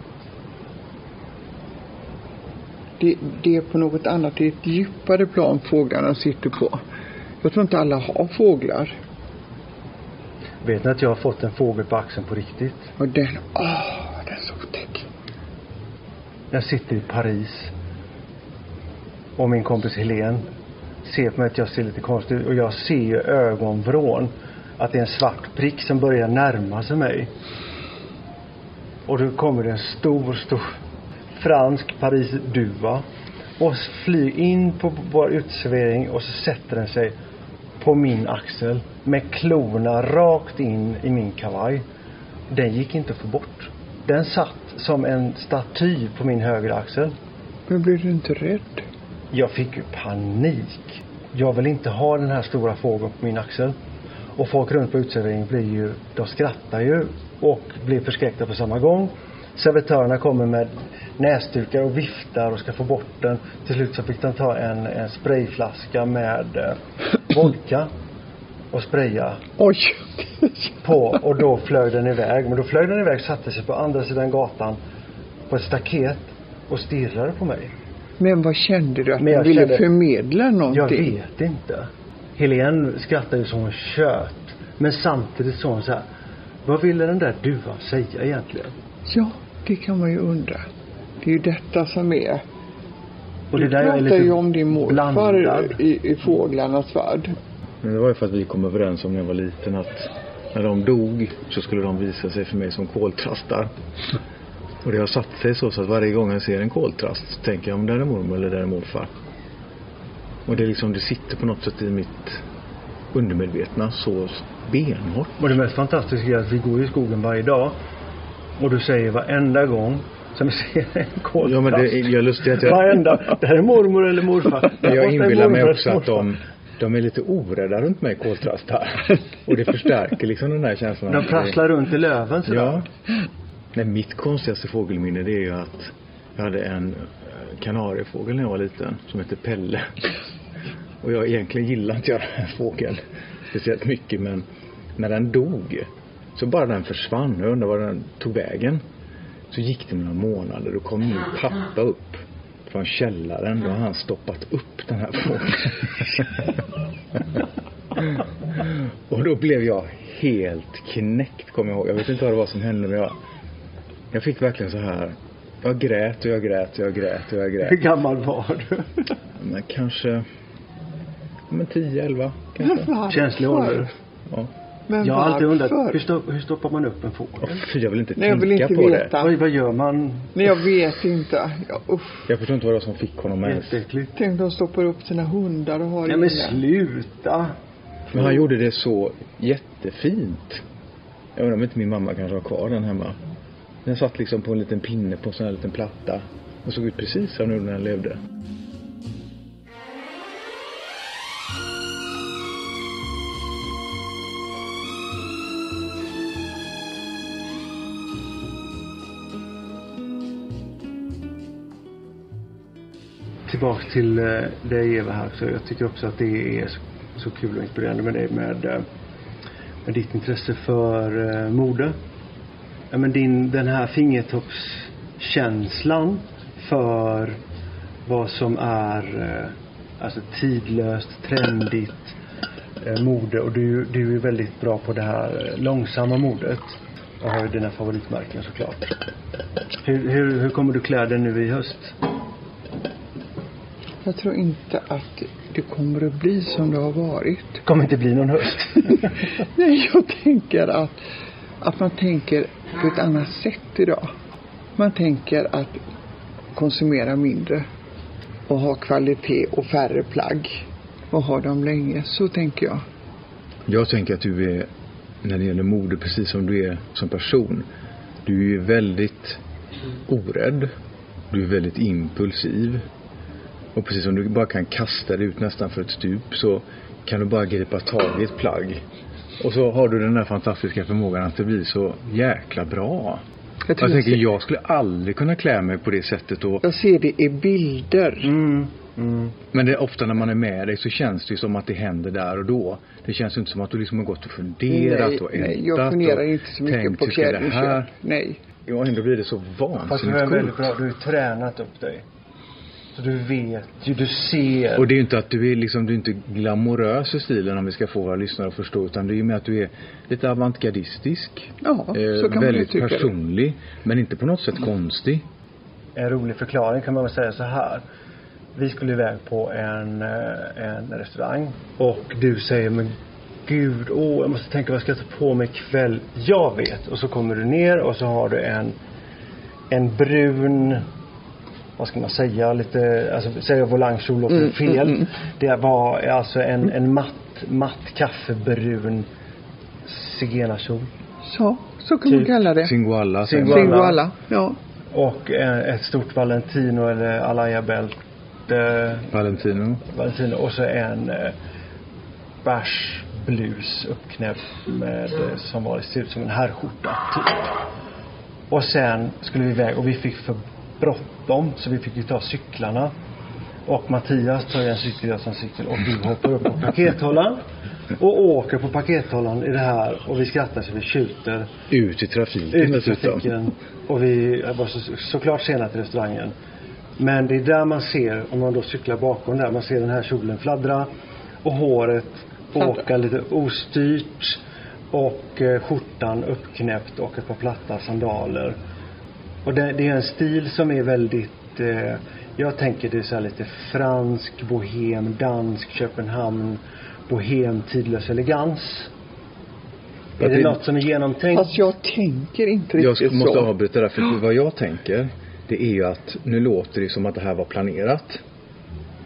Det, det är på något annat, det är ett djupare plan fåglarna sitter på. Jag tror inte alla har fåglar. Vet ni att jag har fått en fågel på axeln på riktigt? Och den, åh, den är så otäck. Jag sitter i Paris och min kompis Helen ser på mig att jag ser lite konstig ut och jag ser ju ögonvrån att det är en svart prick som börjar närma sig mig. Och då kommer det en stor, stor fransk Paris-duva och flyger in på vår uteservering och så sätter den sig på min axel med klorna rakt in i min kavaj. Den gick inte att få bort. Den satt som en staty på min högra axel. Men blir du inte rädd? Jag fick ju panik. Jag vill inte ha den här stora fågeln på min axel. Och folk runt på uteserveringen blir ju, de skrattar ju och blir förskräckta på samma gång. Servitörerna kommer med näsdukar och viftar och ska få bort den. Till slut så fick de ta en, en sprayflaska med eh, vodka och spraya Oj! på [LAUGHS] och då flög den iväg. Men då flög den iväg, satte sig på andra sidan gatan på ett staket och stirrade på mig. Men vad kände du? Att Men jag ville kände- förmedla Jag någonting? vet inte. Helene skrattar ju som hon tjöt. Men samtidigt sa hon så här. Vad ville den där duvan säga egentligen? Ja, det kan man ju undra. Det är ju detta som är. Och du det där jag är pratar lite ju om din morfar blandad. i, i fåglarnas värld. Men det var ju för att vi kom överens om när jag var liten att när de dog så skulle de visa sig för mig som koltrastar. Och det har satt sig så, så att varje gång jag ser en koltrast så tänker jag om det är mormor eller det är morfar. Och det är liksom, det sitter på något sätt i mitt undermedvetna så benhårt. Och det mest fantastiska är att vi går i skogen varje dag. Och du säger varenda gång som ser en koltrast. Ja men det är jag lustigt att jag... Varenda. Det här är mormor eller morfar. Jag är inbillar mig också att de, de är lite orädda runt mig koltrastar. [LAUGHS] Och det förstärker liksom den här känslan. De prasslar runt i löven sådär. Ja. Nej, mitt konstigaste fågelminne det är ju att jag hade en eh, kanariefågel när jag var liten som hette Pelle. Och jag egentligen gillar inte jag den här fågeln speciellt mycket men när den dog så bara den försvann. Jag undrar var den tog vägen. Så gick det några månader och kom min pappa upp från källaren. Då har han stoppat upp den här fågeln. och då blev jag helt knäckt kommer jag ihåg. Jag vet inte vad det var som hände men jag jag fick verkligen så här jag grät och jag grät och jag grät och jag Hur grät. gammal var du? Men kanske men 10, 11 kanske. Känslig ålder. Ja. Men Jag har alltid undrat, hur, stopp, hur stoppar man upp en fågel? fy, jag vill inte Nej, jag vill tänka inte på det. veta. Vad, vad gör man? Nej, jag vet inte. Ja, usch. Jag förstår inte vad det var som fick honom ens. Jätteäckligt. Tänk de stoppar upp sina hundar och har Nej men sluta. Men han gjorde det så jättefint. Jag undrar om inte min mamma kanske har kvar den hemma. Den satt liksom på en liten pinne på en sån här liten platta. Och såg ut precis som gjorde när den levde. Tillbaks till eh, dig Eva här. Så jag tycker också att det är så, så kul och inspirerande med dig med, eh, med ditt intresse för eh, mode. Ja, men din, den här fingertoppskänslan för vad som är eh, alltså tidlöst, trendigt eh, mode och du, du är väldigt bra på det här eh, långsamma modet och har ju dina favoritmärken såklart. Hur, hur, hur kommer du klä dig nu i höst? Jag tror inte att det kommer att bli som det har varit. Det kommer inte bli någon höst. [LAUGHS] Nej, jag tänker att, att man tänker på ett annat sätt idag. Man tänker att konsumera mindre och ha kvalitet och färre plagg och ha dem länge. Så tänker jag. Jag tänker att du är, när det gäller mode, precis som du är som person. Du är väldigt orädd. Du är väldigt impulsiv. Och precis som du bara kan kasta dig ut nästan för ett stup så kan du bara gripa tag i ett plagg. Och så har du den där fantastiska förmågan att det blir så jäkla bra. Jag, Jag tänker, jag skulle aldrig kunna klä mig på det sättet och jag ser det i bilder. Mm. Mm. Men det är ofta när man är med dig så känns det ju som att det händer där och då. Det känns ju inte som att du liksom har gått och funderat nej, och nej, ältat jag funderar och inte så mycket tänkt, på klädinköp. här? Nej. Ja, ändå blir det så Fast du vansinnigt är väldigt coolt. bra. Du har ju tränat upp dig. Så du vet ju, du ser. Och det är ju inte att du är liksom, du är inte glamorös i stilen om vi ska få våra lyssnare att förstå. Utan det är ju med att du är lite avantgardistisk. Ja, så Eh, kan man ju väldigt tycka det. personlig. Men inte på något sätt konstig. En rolig förklaring kan man väl säga så här. Vi skulle iväg på en, eh, en restaurang. Och du säger men gud, åh jag måste tänka vad jag ska ta på mig ikväll. Jag vet. Och så kommer du ner och så har du en, en brun vad ska man säga, lite, alltså säga volangkjol låter Mm, fel. mm, mm. Det var alltså en, en matt, matt kaffebrun zigenarkjol. Så, så kan man Typ kalla det. Singoalla. man. Singoalla. Ja. Och eh, ett stort Valentino eller Alaya bälte. Valentino. Valentino och så en eh, bärs blus uppknäppt med eh, som var, ser ut som en herrskjorta typ. Och sen skulle vi iväg och vi fick för bråttom så vi fick ju ta cyklarna. Och Mattias tar ju en cykel, jag tar en cykel och vi hoppar upp på pakethållaren. Och åker på pakethållaren i det här och vi skrattar så vi tjuter Ut i trafiken ut i dessutom. trafiken. Och vi var så, såklart sena till restaurangen. Men det är där man ser, om man då cyklar bakom där, man ser den här kjolen fladdra och håret Fladdra. åka lite ostyrt och eh, skjortan uppknäppt och ett par platta sandaler. Och det, det är en stil som är väldigt, eh, jag tänker det är så här lite fransk, bohem, dansk, Köpenhamn, bohem, tidlös elegans. Är det det- något som är genomtänkt? Fast jag tänker inte Jag riktigt sk- måste så. avbryta där för vad jag tänker det är ju att nu låter det som att det här var planerat.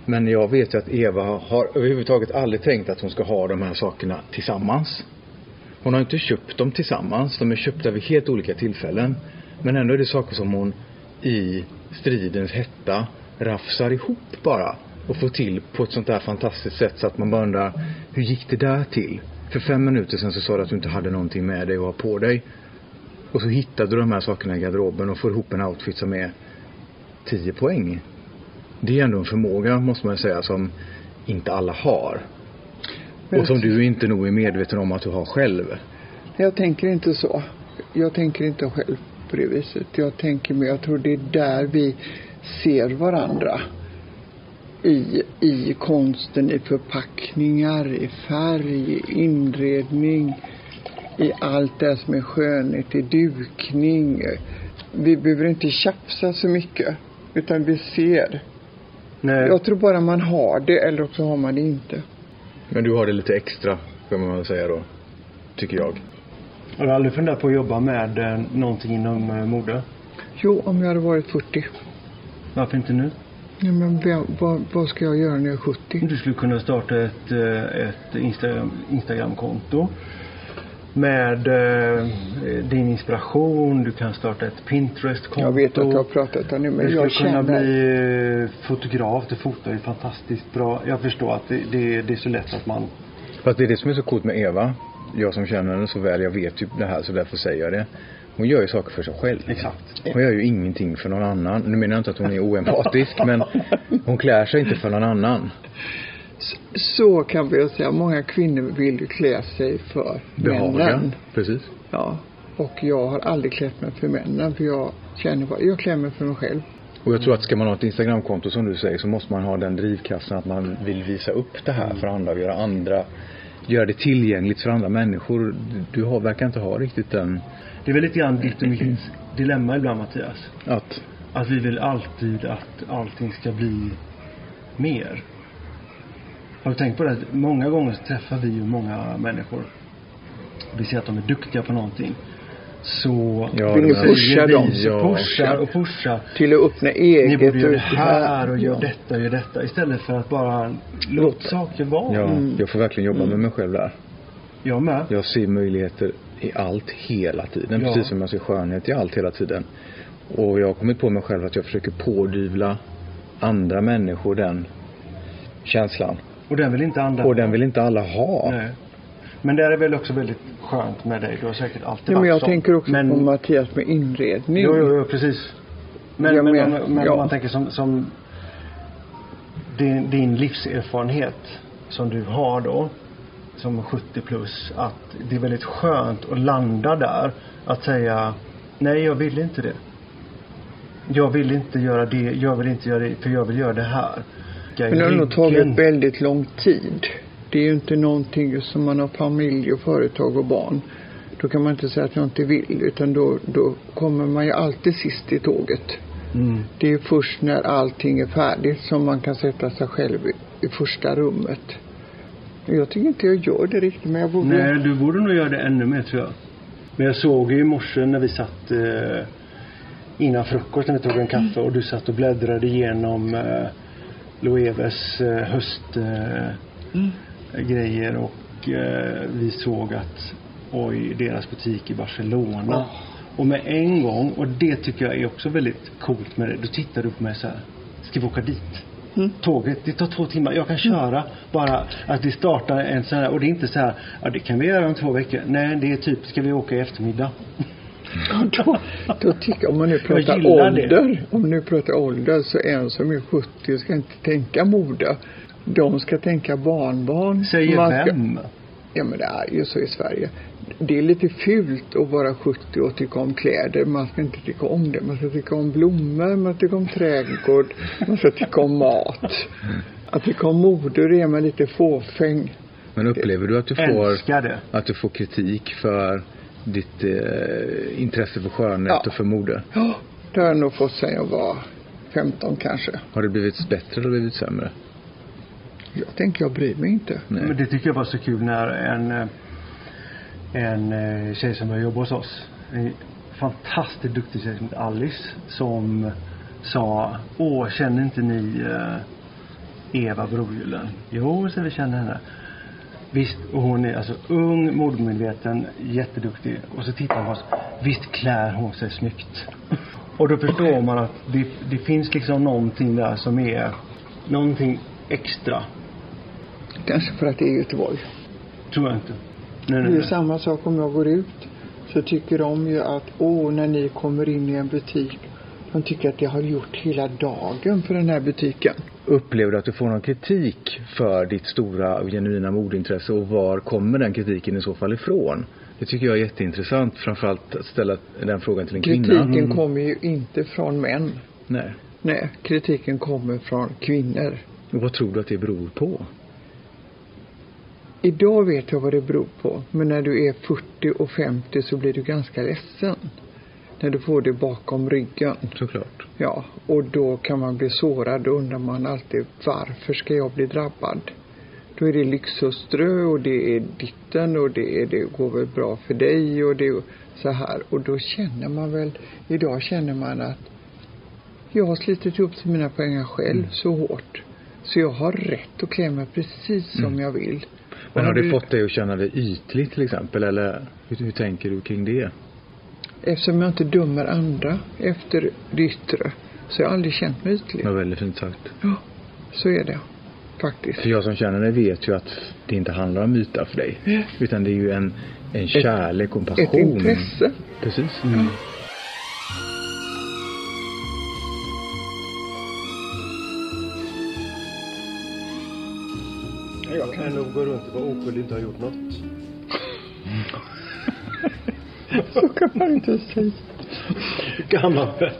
Men jag vet ju att Eva har överhuvudtaget aldrig tänkt att hon ska ha de här sakerna tillsammans. Hon har inte köpt dem tillsammans. De är köpta vid helt olika tillfällen. Men ändå är det saker som hon i stridens hetta rafsar ihop bara. Och får till på ett sånt där fantastiskt sätt så att man bara undrar hur gick det där till? För fem minuter sedan så sa du att du inte hade någonting med dig och ha på dig. Och så hittade du de här sakerna i garderoben och får ihop en outfit som är 10 poäng. Det är ändå en förmåga, måste man säga, som inte alla har. Och som du inte nog är medveten om att du har själv. Jag tänker inte så. Jag tänker inte själv på det viset. Jag tänker mer, jag tror det är där vi ser varandra. I, i konsten, i förpackningar, i färg, i inredning, i allt det som är skönhet, i dukning. Vi behöver inte tjafsa så mycket, utan vi ser. Nej. Jag tror bara man har det, eller också har man det inte. Men du har det lite extra, kan man säga då. Tycker jag. Har du aldrig funderat på att jobba med eh, någonting inom eh, mode? Jo, om jag hade varit 40. Varför inte nu? Nej, men vem, vad, vad ska jag göra när jag är 70? Du skulle kunna starta ett, eh, ett Instagram, Instagramkonto med eh, din inspiration. Du kan starta ett Pinterest-konto. Jag vet att jag har pratat om det, men du jag skulle kunna känner... bli fotograf. Du fotar ju fantastiskt bra. Jag förstår att det, det, det är så lätt att man Fast det är det som är så coolt med Eva. Jag som känner henne så väl, jag vet ju det här så därför säger jag det. Hon gör ju saker för sig själv. Exakt. Hon gör ju ingenting för någon annan. Nu menar jag inte att hon är oempatisk men hon klär sig inte för någon annan. Så kan vi säga. Många kvinnor vill ju klä sig för Behaga. männen. Precis. Ja. Och jag har aldrig klätt mig för männen, för jag känner bara, jag klär mig för mig själv. Och jag tror att ska man ha ett Instagramkonto som du säger så måste man ha den drivkraften att man vill visa upp det här för andra och göra andra göra det tillgängligt för andra människor. Du har, verkar inte ha riktigt den Det är väl lite grann ditt och dilemma ibland Mattias. att Att vi vill alltid att allting ska bli mer. Har du tänkt på det? Många gånger så träffar vi ju många människor. Vi ser att de är duktiga på någonting. Så Ja, Vill ni pusha dem? Ja. pushar och pushar. Till att öppna eget. Ni borde göra det här och gör detta och gör detta. Istället för att bara låta saker vara. Ja, Mm. jag får verkligen jobba med mig själv där. Jag med. Jag ser möjligheter i allt hela tiden. Ja. Precis som jag ser skönhet i allt hela tiden. Och jag har kommit på mig själv att jag försöker pådyvla andra människor den känslan. Och den vill inte andra Och den vill inte alla ha. Nej. Men det är väl också väldigt skönt med dig. Du har säkert alltid Ja, men varit jag så. tänker också men, på Mattias med inredning. Jo, jo, jo, precis. Men, Jag men, men- men ja. om man tänker som, som din, din livserfarenhet som du har då som 70 plus att det är väldigt skönt att landa där att säga nej jag vill inte det. Jag vill inte göra det, jag vill inte göra det för jag vill göra det här. Men det har nog tagit väldigt lång tid. Det är ju inte någonting som man har familj och företag och barn. Då kan man inte säga att jag inte vill utan då, då kommer man ju alltid sist i tåget. Mm. Det är först när allting är färdigt som man kan sätta sig själv i, i första rummet. Jag tycker inte jag gör det riktigt men jag borde... Nej, du borde nog göra det ännu mer tror jag. Men jag såg ju i morse när vi satt eh, innan frukost när vi tog en kaffe och du satt och bläddrade igenom eh, Loeves eh, höstgrejer eh, grejer och eh, vi såg att oj, deras butik i Barcelona. Och med en gång, och det tycker jag är också väldigt coolt med det, då tittar du på mig så här, ska vi åka dit? Mm. Tåget, det tar två timmar. Jag kan köra bara att vi startar en sån här och det är inte så här, ja det kan vi göra om två veckor. Nej, det är typ, ska vi åka i eftermiddag? då, då tycker om man nu [LAUGHS] pratar gillar det. ålder, om man nu pratar ålder så en som är 70 ska inte tänka mode. De ska tänka barnbarn. Säger Man ska- vem? Ja men det är ju så i Sverige. Det är lite fult att vara 70 och tycka om kläder. Man ska inte tycka om det. Man ska tycka om blommor, man ska tycka om trädgård, man ska tycka om mat. Att tycka om mode, det är man lite fåfäng. Men upplever du att du får, att du får kritik för ditt eh, intresse för skönhet Ja. och för mode? Ja, det har jag nog fått sen jag var 15 kanske. Har det blivit bättre eller blivit sämre? Jag tänker jag bryr mig inte. Nej. Men det tycker jag var så kul när en, eh, en eh, tjej som började jobba hos oss, en fantastiskt duktig tjej som heter Alice, som sa, åh känner inte ni eh, Eva Brogyllen? Jo, så vi känner henne. Visst, och hon är alltså ung, modemedveten, jätteduktig. Och så tittar hon på oss. Visst klär hon sig snyggt. Och då förstår man att det, det finns liksom någonting där som är någonting extra. Kanske för att det är Göteborg. Tror jag inte. Nej, nej, Det är nej. samma sak om jag går ut. Så tycker de ju att, åh, när ni kommer in i en butik. De tycker att jag har gjort hela dagen för den här butiken. Upplever du att du får någon kritik för ditt stora och genuina modintresse och var kommer den kritiken i så fall ifrån? Det tycker jag är jätteintressant, framförallt att ställa den frågan till en kvinna. Kritiken Mm. kommer ju inte från män. Nej. Nej, kritiken kommer från kvinnor. Och vad tror du att det beror på? Idag vet jag vad det beror på. Men när du är 40 och 50 så blir du ganska ledsen. När du får det bakom ryggen. Såklart. Ja, och då kan man bli sårad. Då undrar man alltid varför ska jag bli drabbad? Då är det lyxhustru och det är ditten och det, är, det går väl bra för dig och det är så här. Och då känner man väl, idag känner man att jag har slitit ihop till mina pengar själv Mm. så hårt. Så jag har rätt att klä mig precis som Mm. jag vill. Men har du- fått dig att känna dig ytlig till exempel? Eller hur, hur tänker du kring det? Eftersom jag inte dömer andra efter det yttre så har jag aldrig känt mig ytlig. Det var väldigt fint sagt. Ja, så är det. Faktiskt. För jag som känner dig vet ju att det inte handlar om yta för dig. Utan det är ju en, en kärlek och en passion. Ett intresse. Precis. Jag kan nog gå runt och vara oskyldig och inte ha gjort något. Så kan man inte säga. Väl?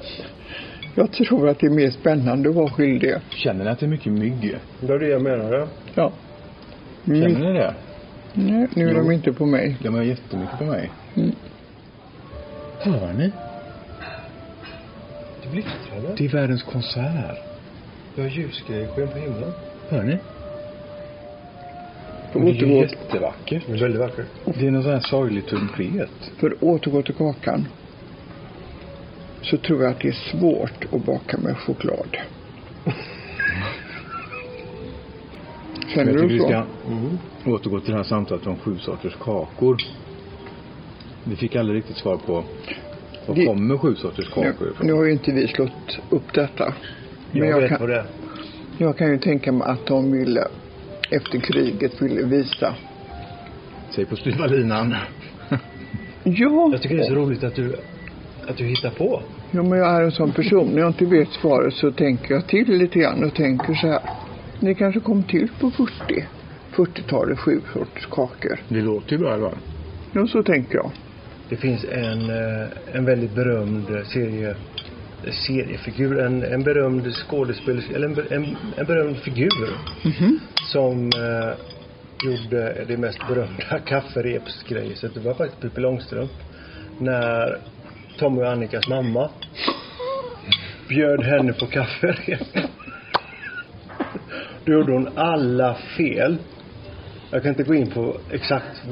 Jag tror att det är mer spännande att vara skyldig. Känner ni att det är mycket mygg? Det är det jag menar. Ja. Ja. Känner Mm. ni det? Nej, nu är Jo. de inte på mig. De är jättemycket på mig. Mm. Hör ni? Det blixtrade. Det är världens konsert. Det har ljusgrejer på himlen. Hör ni? För det är återgå, jättevackert. Det är väldigt vackert. Det är någon sån här sorglig trumpet. för att återgå till kakan. Så tror jag att det är svårt att baka med choklad. [LAUGHS] Känner jag du vi så? ska Mm. återgå till det här samtalet om sju sorters kakor. Vi fick aldrig riktigt svar på Var Det- kommer sju sorters Nu, kakor ifrån? nu har ju inte vi slått upp detta. Men Jag, jag, vet kan, vad det är. jag kan ju tänka mig att de ville, efter kriget, ville visa. Säg på styva linan. Ja, Jag tycker det är så roligt att du, att du hittar på. ja, men jag är en sån person. När jag inte vet svaret så tänker jag till lite grann och tänker så här. Det kanske kom till på 40. 40-talet, sju sorters kakor. Det låter ju bra i alla fall. Ja, så tänker jag. Det finns en, eh, en väldigt berömd serie, seriefigur, en, en berömd skådespelerska, eller en, en, en berömd figur som eh, gjorde det mest berömda [LAUGHS] kafferepsgrejset. Det var faktiskt Pippi Långstrump. När Tommy och Annikas mamma bjöd henne på kafferep. [LAUGHS] Då gjorde hon alla fel. Jag kan inte gå in på exakt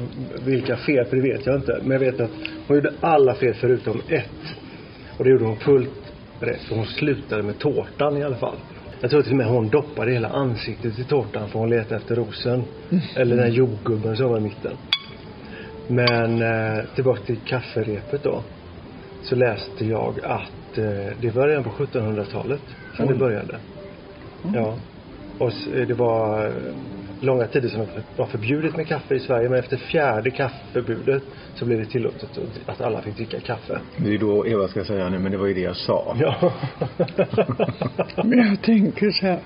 vilka fel, för det vet jag inte. Men jag vet att hon gjorde alla fel förutom ett. Och det gjorde hon fullt rätt. För hon slutade med tårtan i alla fall. Jag tror till och med hon doppade hela ansiktet i tårtan för hon letade efter rosen. Eller den jordgubben som var i mitten. Men eh, tillbaka till kafferepet då. Så läste jag att eh, det var redan på 1700-talet som det Oj. började. Ja. Och eh, det var långa tider som var förbjudet med kaffe i Sverige men efter fjärde kaffeförbudet så blev det tillåtet att alla fick dricka kaffe. Det är då Eva ska säga nu, men det var ju det jag sa. Ja. [LAUGHS] Men jag tänker så här.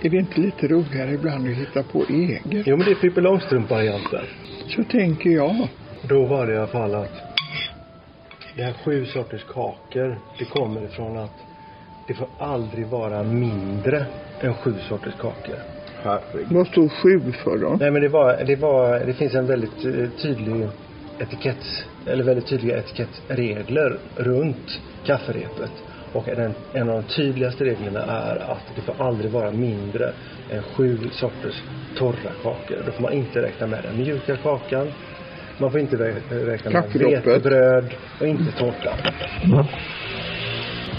Är det inte lite roligare ibland att hitta på eget? jo men det är Pippi Långstrump-varianten. Så tänker jag. Då var det i alla fall att det här sju sorters kakor, det kommer ifrån att det får aldrig vara mindre än sju sorters kakor. Vad står sju för då? Nej men det var, det var, det finns en väldigt eh, tydlig etikett, eller väldigt tydliga etikettregler runt kafferepet. Och den, en av de tydligaste reglerna är att det får aldrig vara mindre än sju sorters torra kakor. Då får man inte räkna med den mjuka kakan. Man får inte rä- räkna med vetebröd och inte tårta.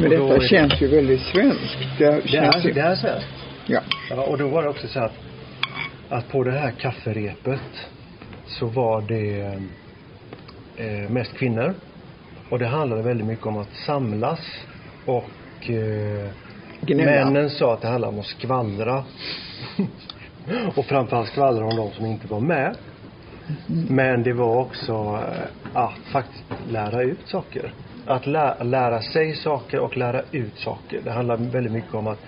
Men detta det- känns ju väldigt svenskt. Det, Det är, ju... det är svenskt. Ja. Ja, och då var det också så att, att på det här kafferepet så var det eh, mest kvinnor. Och det handlade väldigt mycket om att samlas och eh, Gnälla. männen sa att det handlade om att skvallra. [LAUGHS] och framförallt skvallra om de som inte var med. Men det var också eh, att faktiskt lära ut saker. Att lä- lära sig saker och lära ut saker. Det handlar väldigt mycket om att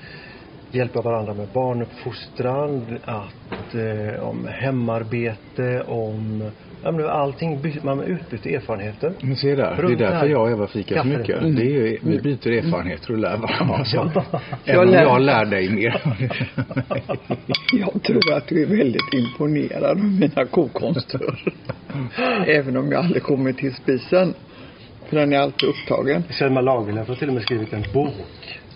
hjälpa varandra med barnuppfostran, att, eh, om hemarbete, om ja, men allting. Man utbyter erfarenheter. Men se där, det är Runt därför här. jag och Eva fikar så mycket. Mm. Det är, ju- vi byter erfarenheter och lär varandra. [LAUGHS] Jag Även om lär- jag lär dig mer. [LAUGHS] Jag tror att du är väldigt imponerad av mina kokonster. [LAUGHS] Även om jag aldrig kommer till spisen. För den är alltid upptagen. Selma Lagerlöf har till och med skrivit en bok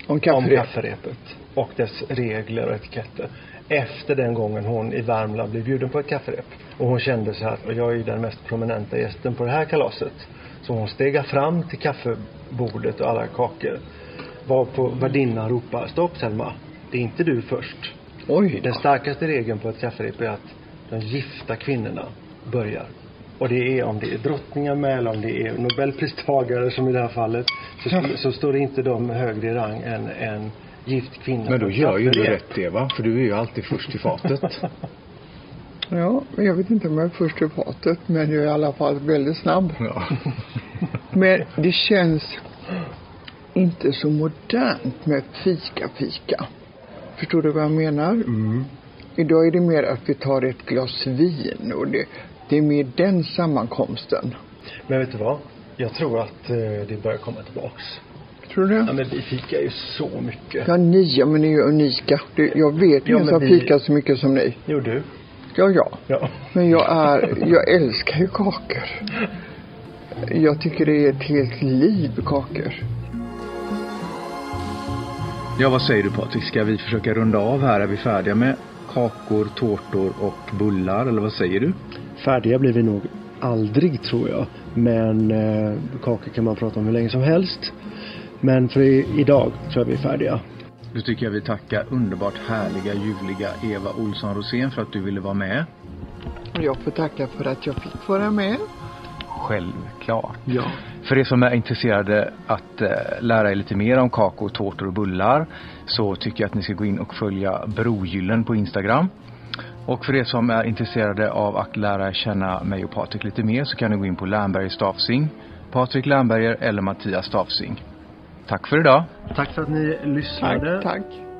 Om om kaffe. kafferepet och dess regler och etiketter. Efter den gången hon i Värmland blev bjuden på ett kafferep. Och hon kände så här, jag är ju den mest prominenta gästen på det här kalaset. Så hon stegar fram till kaffebordet och alla kakor. Var på värdinnan ropar, stopp Selma, det är inte du först. Oj. Den starkaste regeln på ett kafferep är att de gifta kvinnorna börjar. Och det är om det är drottningar med eller om det är nobelpristagare som i det här fallet. Så, så står det inte de högre i rang än en gift kvinna. Men då gör ju du rätt Eva, för du är ju alltid först i fatet. [LAUGHS] Ja, men jag vet inte om jag är först i fatet. Men jag är i alla fall väldigt snabb. Ja. [LAUGHS] Men det känns inte så modernt med fika-fika. Förstår du vad jag menar? Mm. Idag är det mer att vi tar ett glas vin och det, det är mer den sammankomsten. Men vet du vad? Jag tror att eh, det börjar komma tillbaks. Tror du Ja det? men vi fikar ju så mycket. Ja, ni, ja, men ni är ju unika. Det, jag vet Ja, ingen som vi- fikar så mycket som ni. Jo du. Ja, ja. Ja. Men jag är, jag älskar ju kakor. Jag tycker det är ett helt liv kakor. ja, vad säger du Patrik? Ska vi försöka runda av här? Är vi färdiga med kakor, tårtor och bullar? Eller vad säger du? Färdiga blir vi nog aldrig tror jag. Men eh, kakor kan man prata om hur länge som helst. Men för idag tror jag vi är färdiga. Då tycker jag vi tackar underbart härliga, ljuvliga Eva Olsson Rosén för att du ville vara med. Jag får tacka för att jag fick vara med. Självklart. Ja. För er som är intresserade att eh, lära er lite mer om kakor, tårtor och bullar så tycker jag att ni ska gå in och följa Brogyllen på Instagram. Och för er som är intresserade av att lära känna mig och Patrik lite mer så kan ni gå in på Lernberger Stafsing, Patrik Lernberger eller Mattias Stafsing. Tack för idag. Tack för att ni lyssnade. Tack, tack.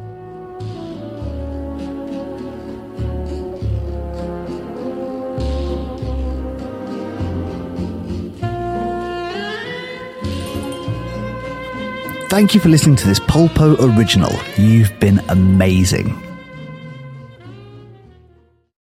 Thank you for listening to this Polpo original. You've been amazing.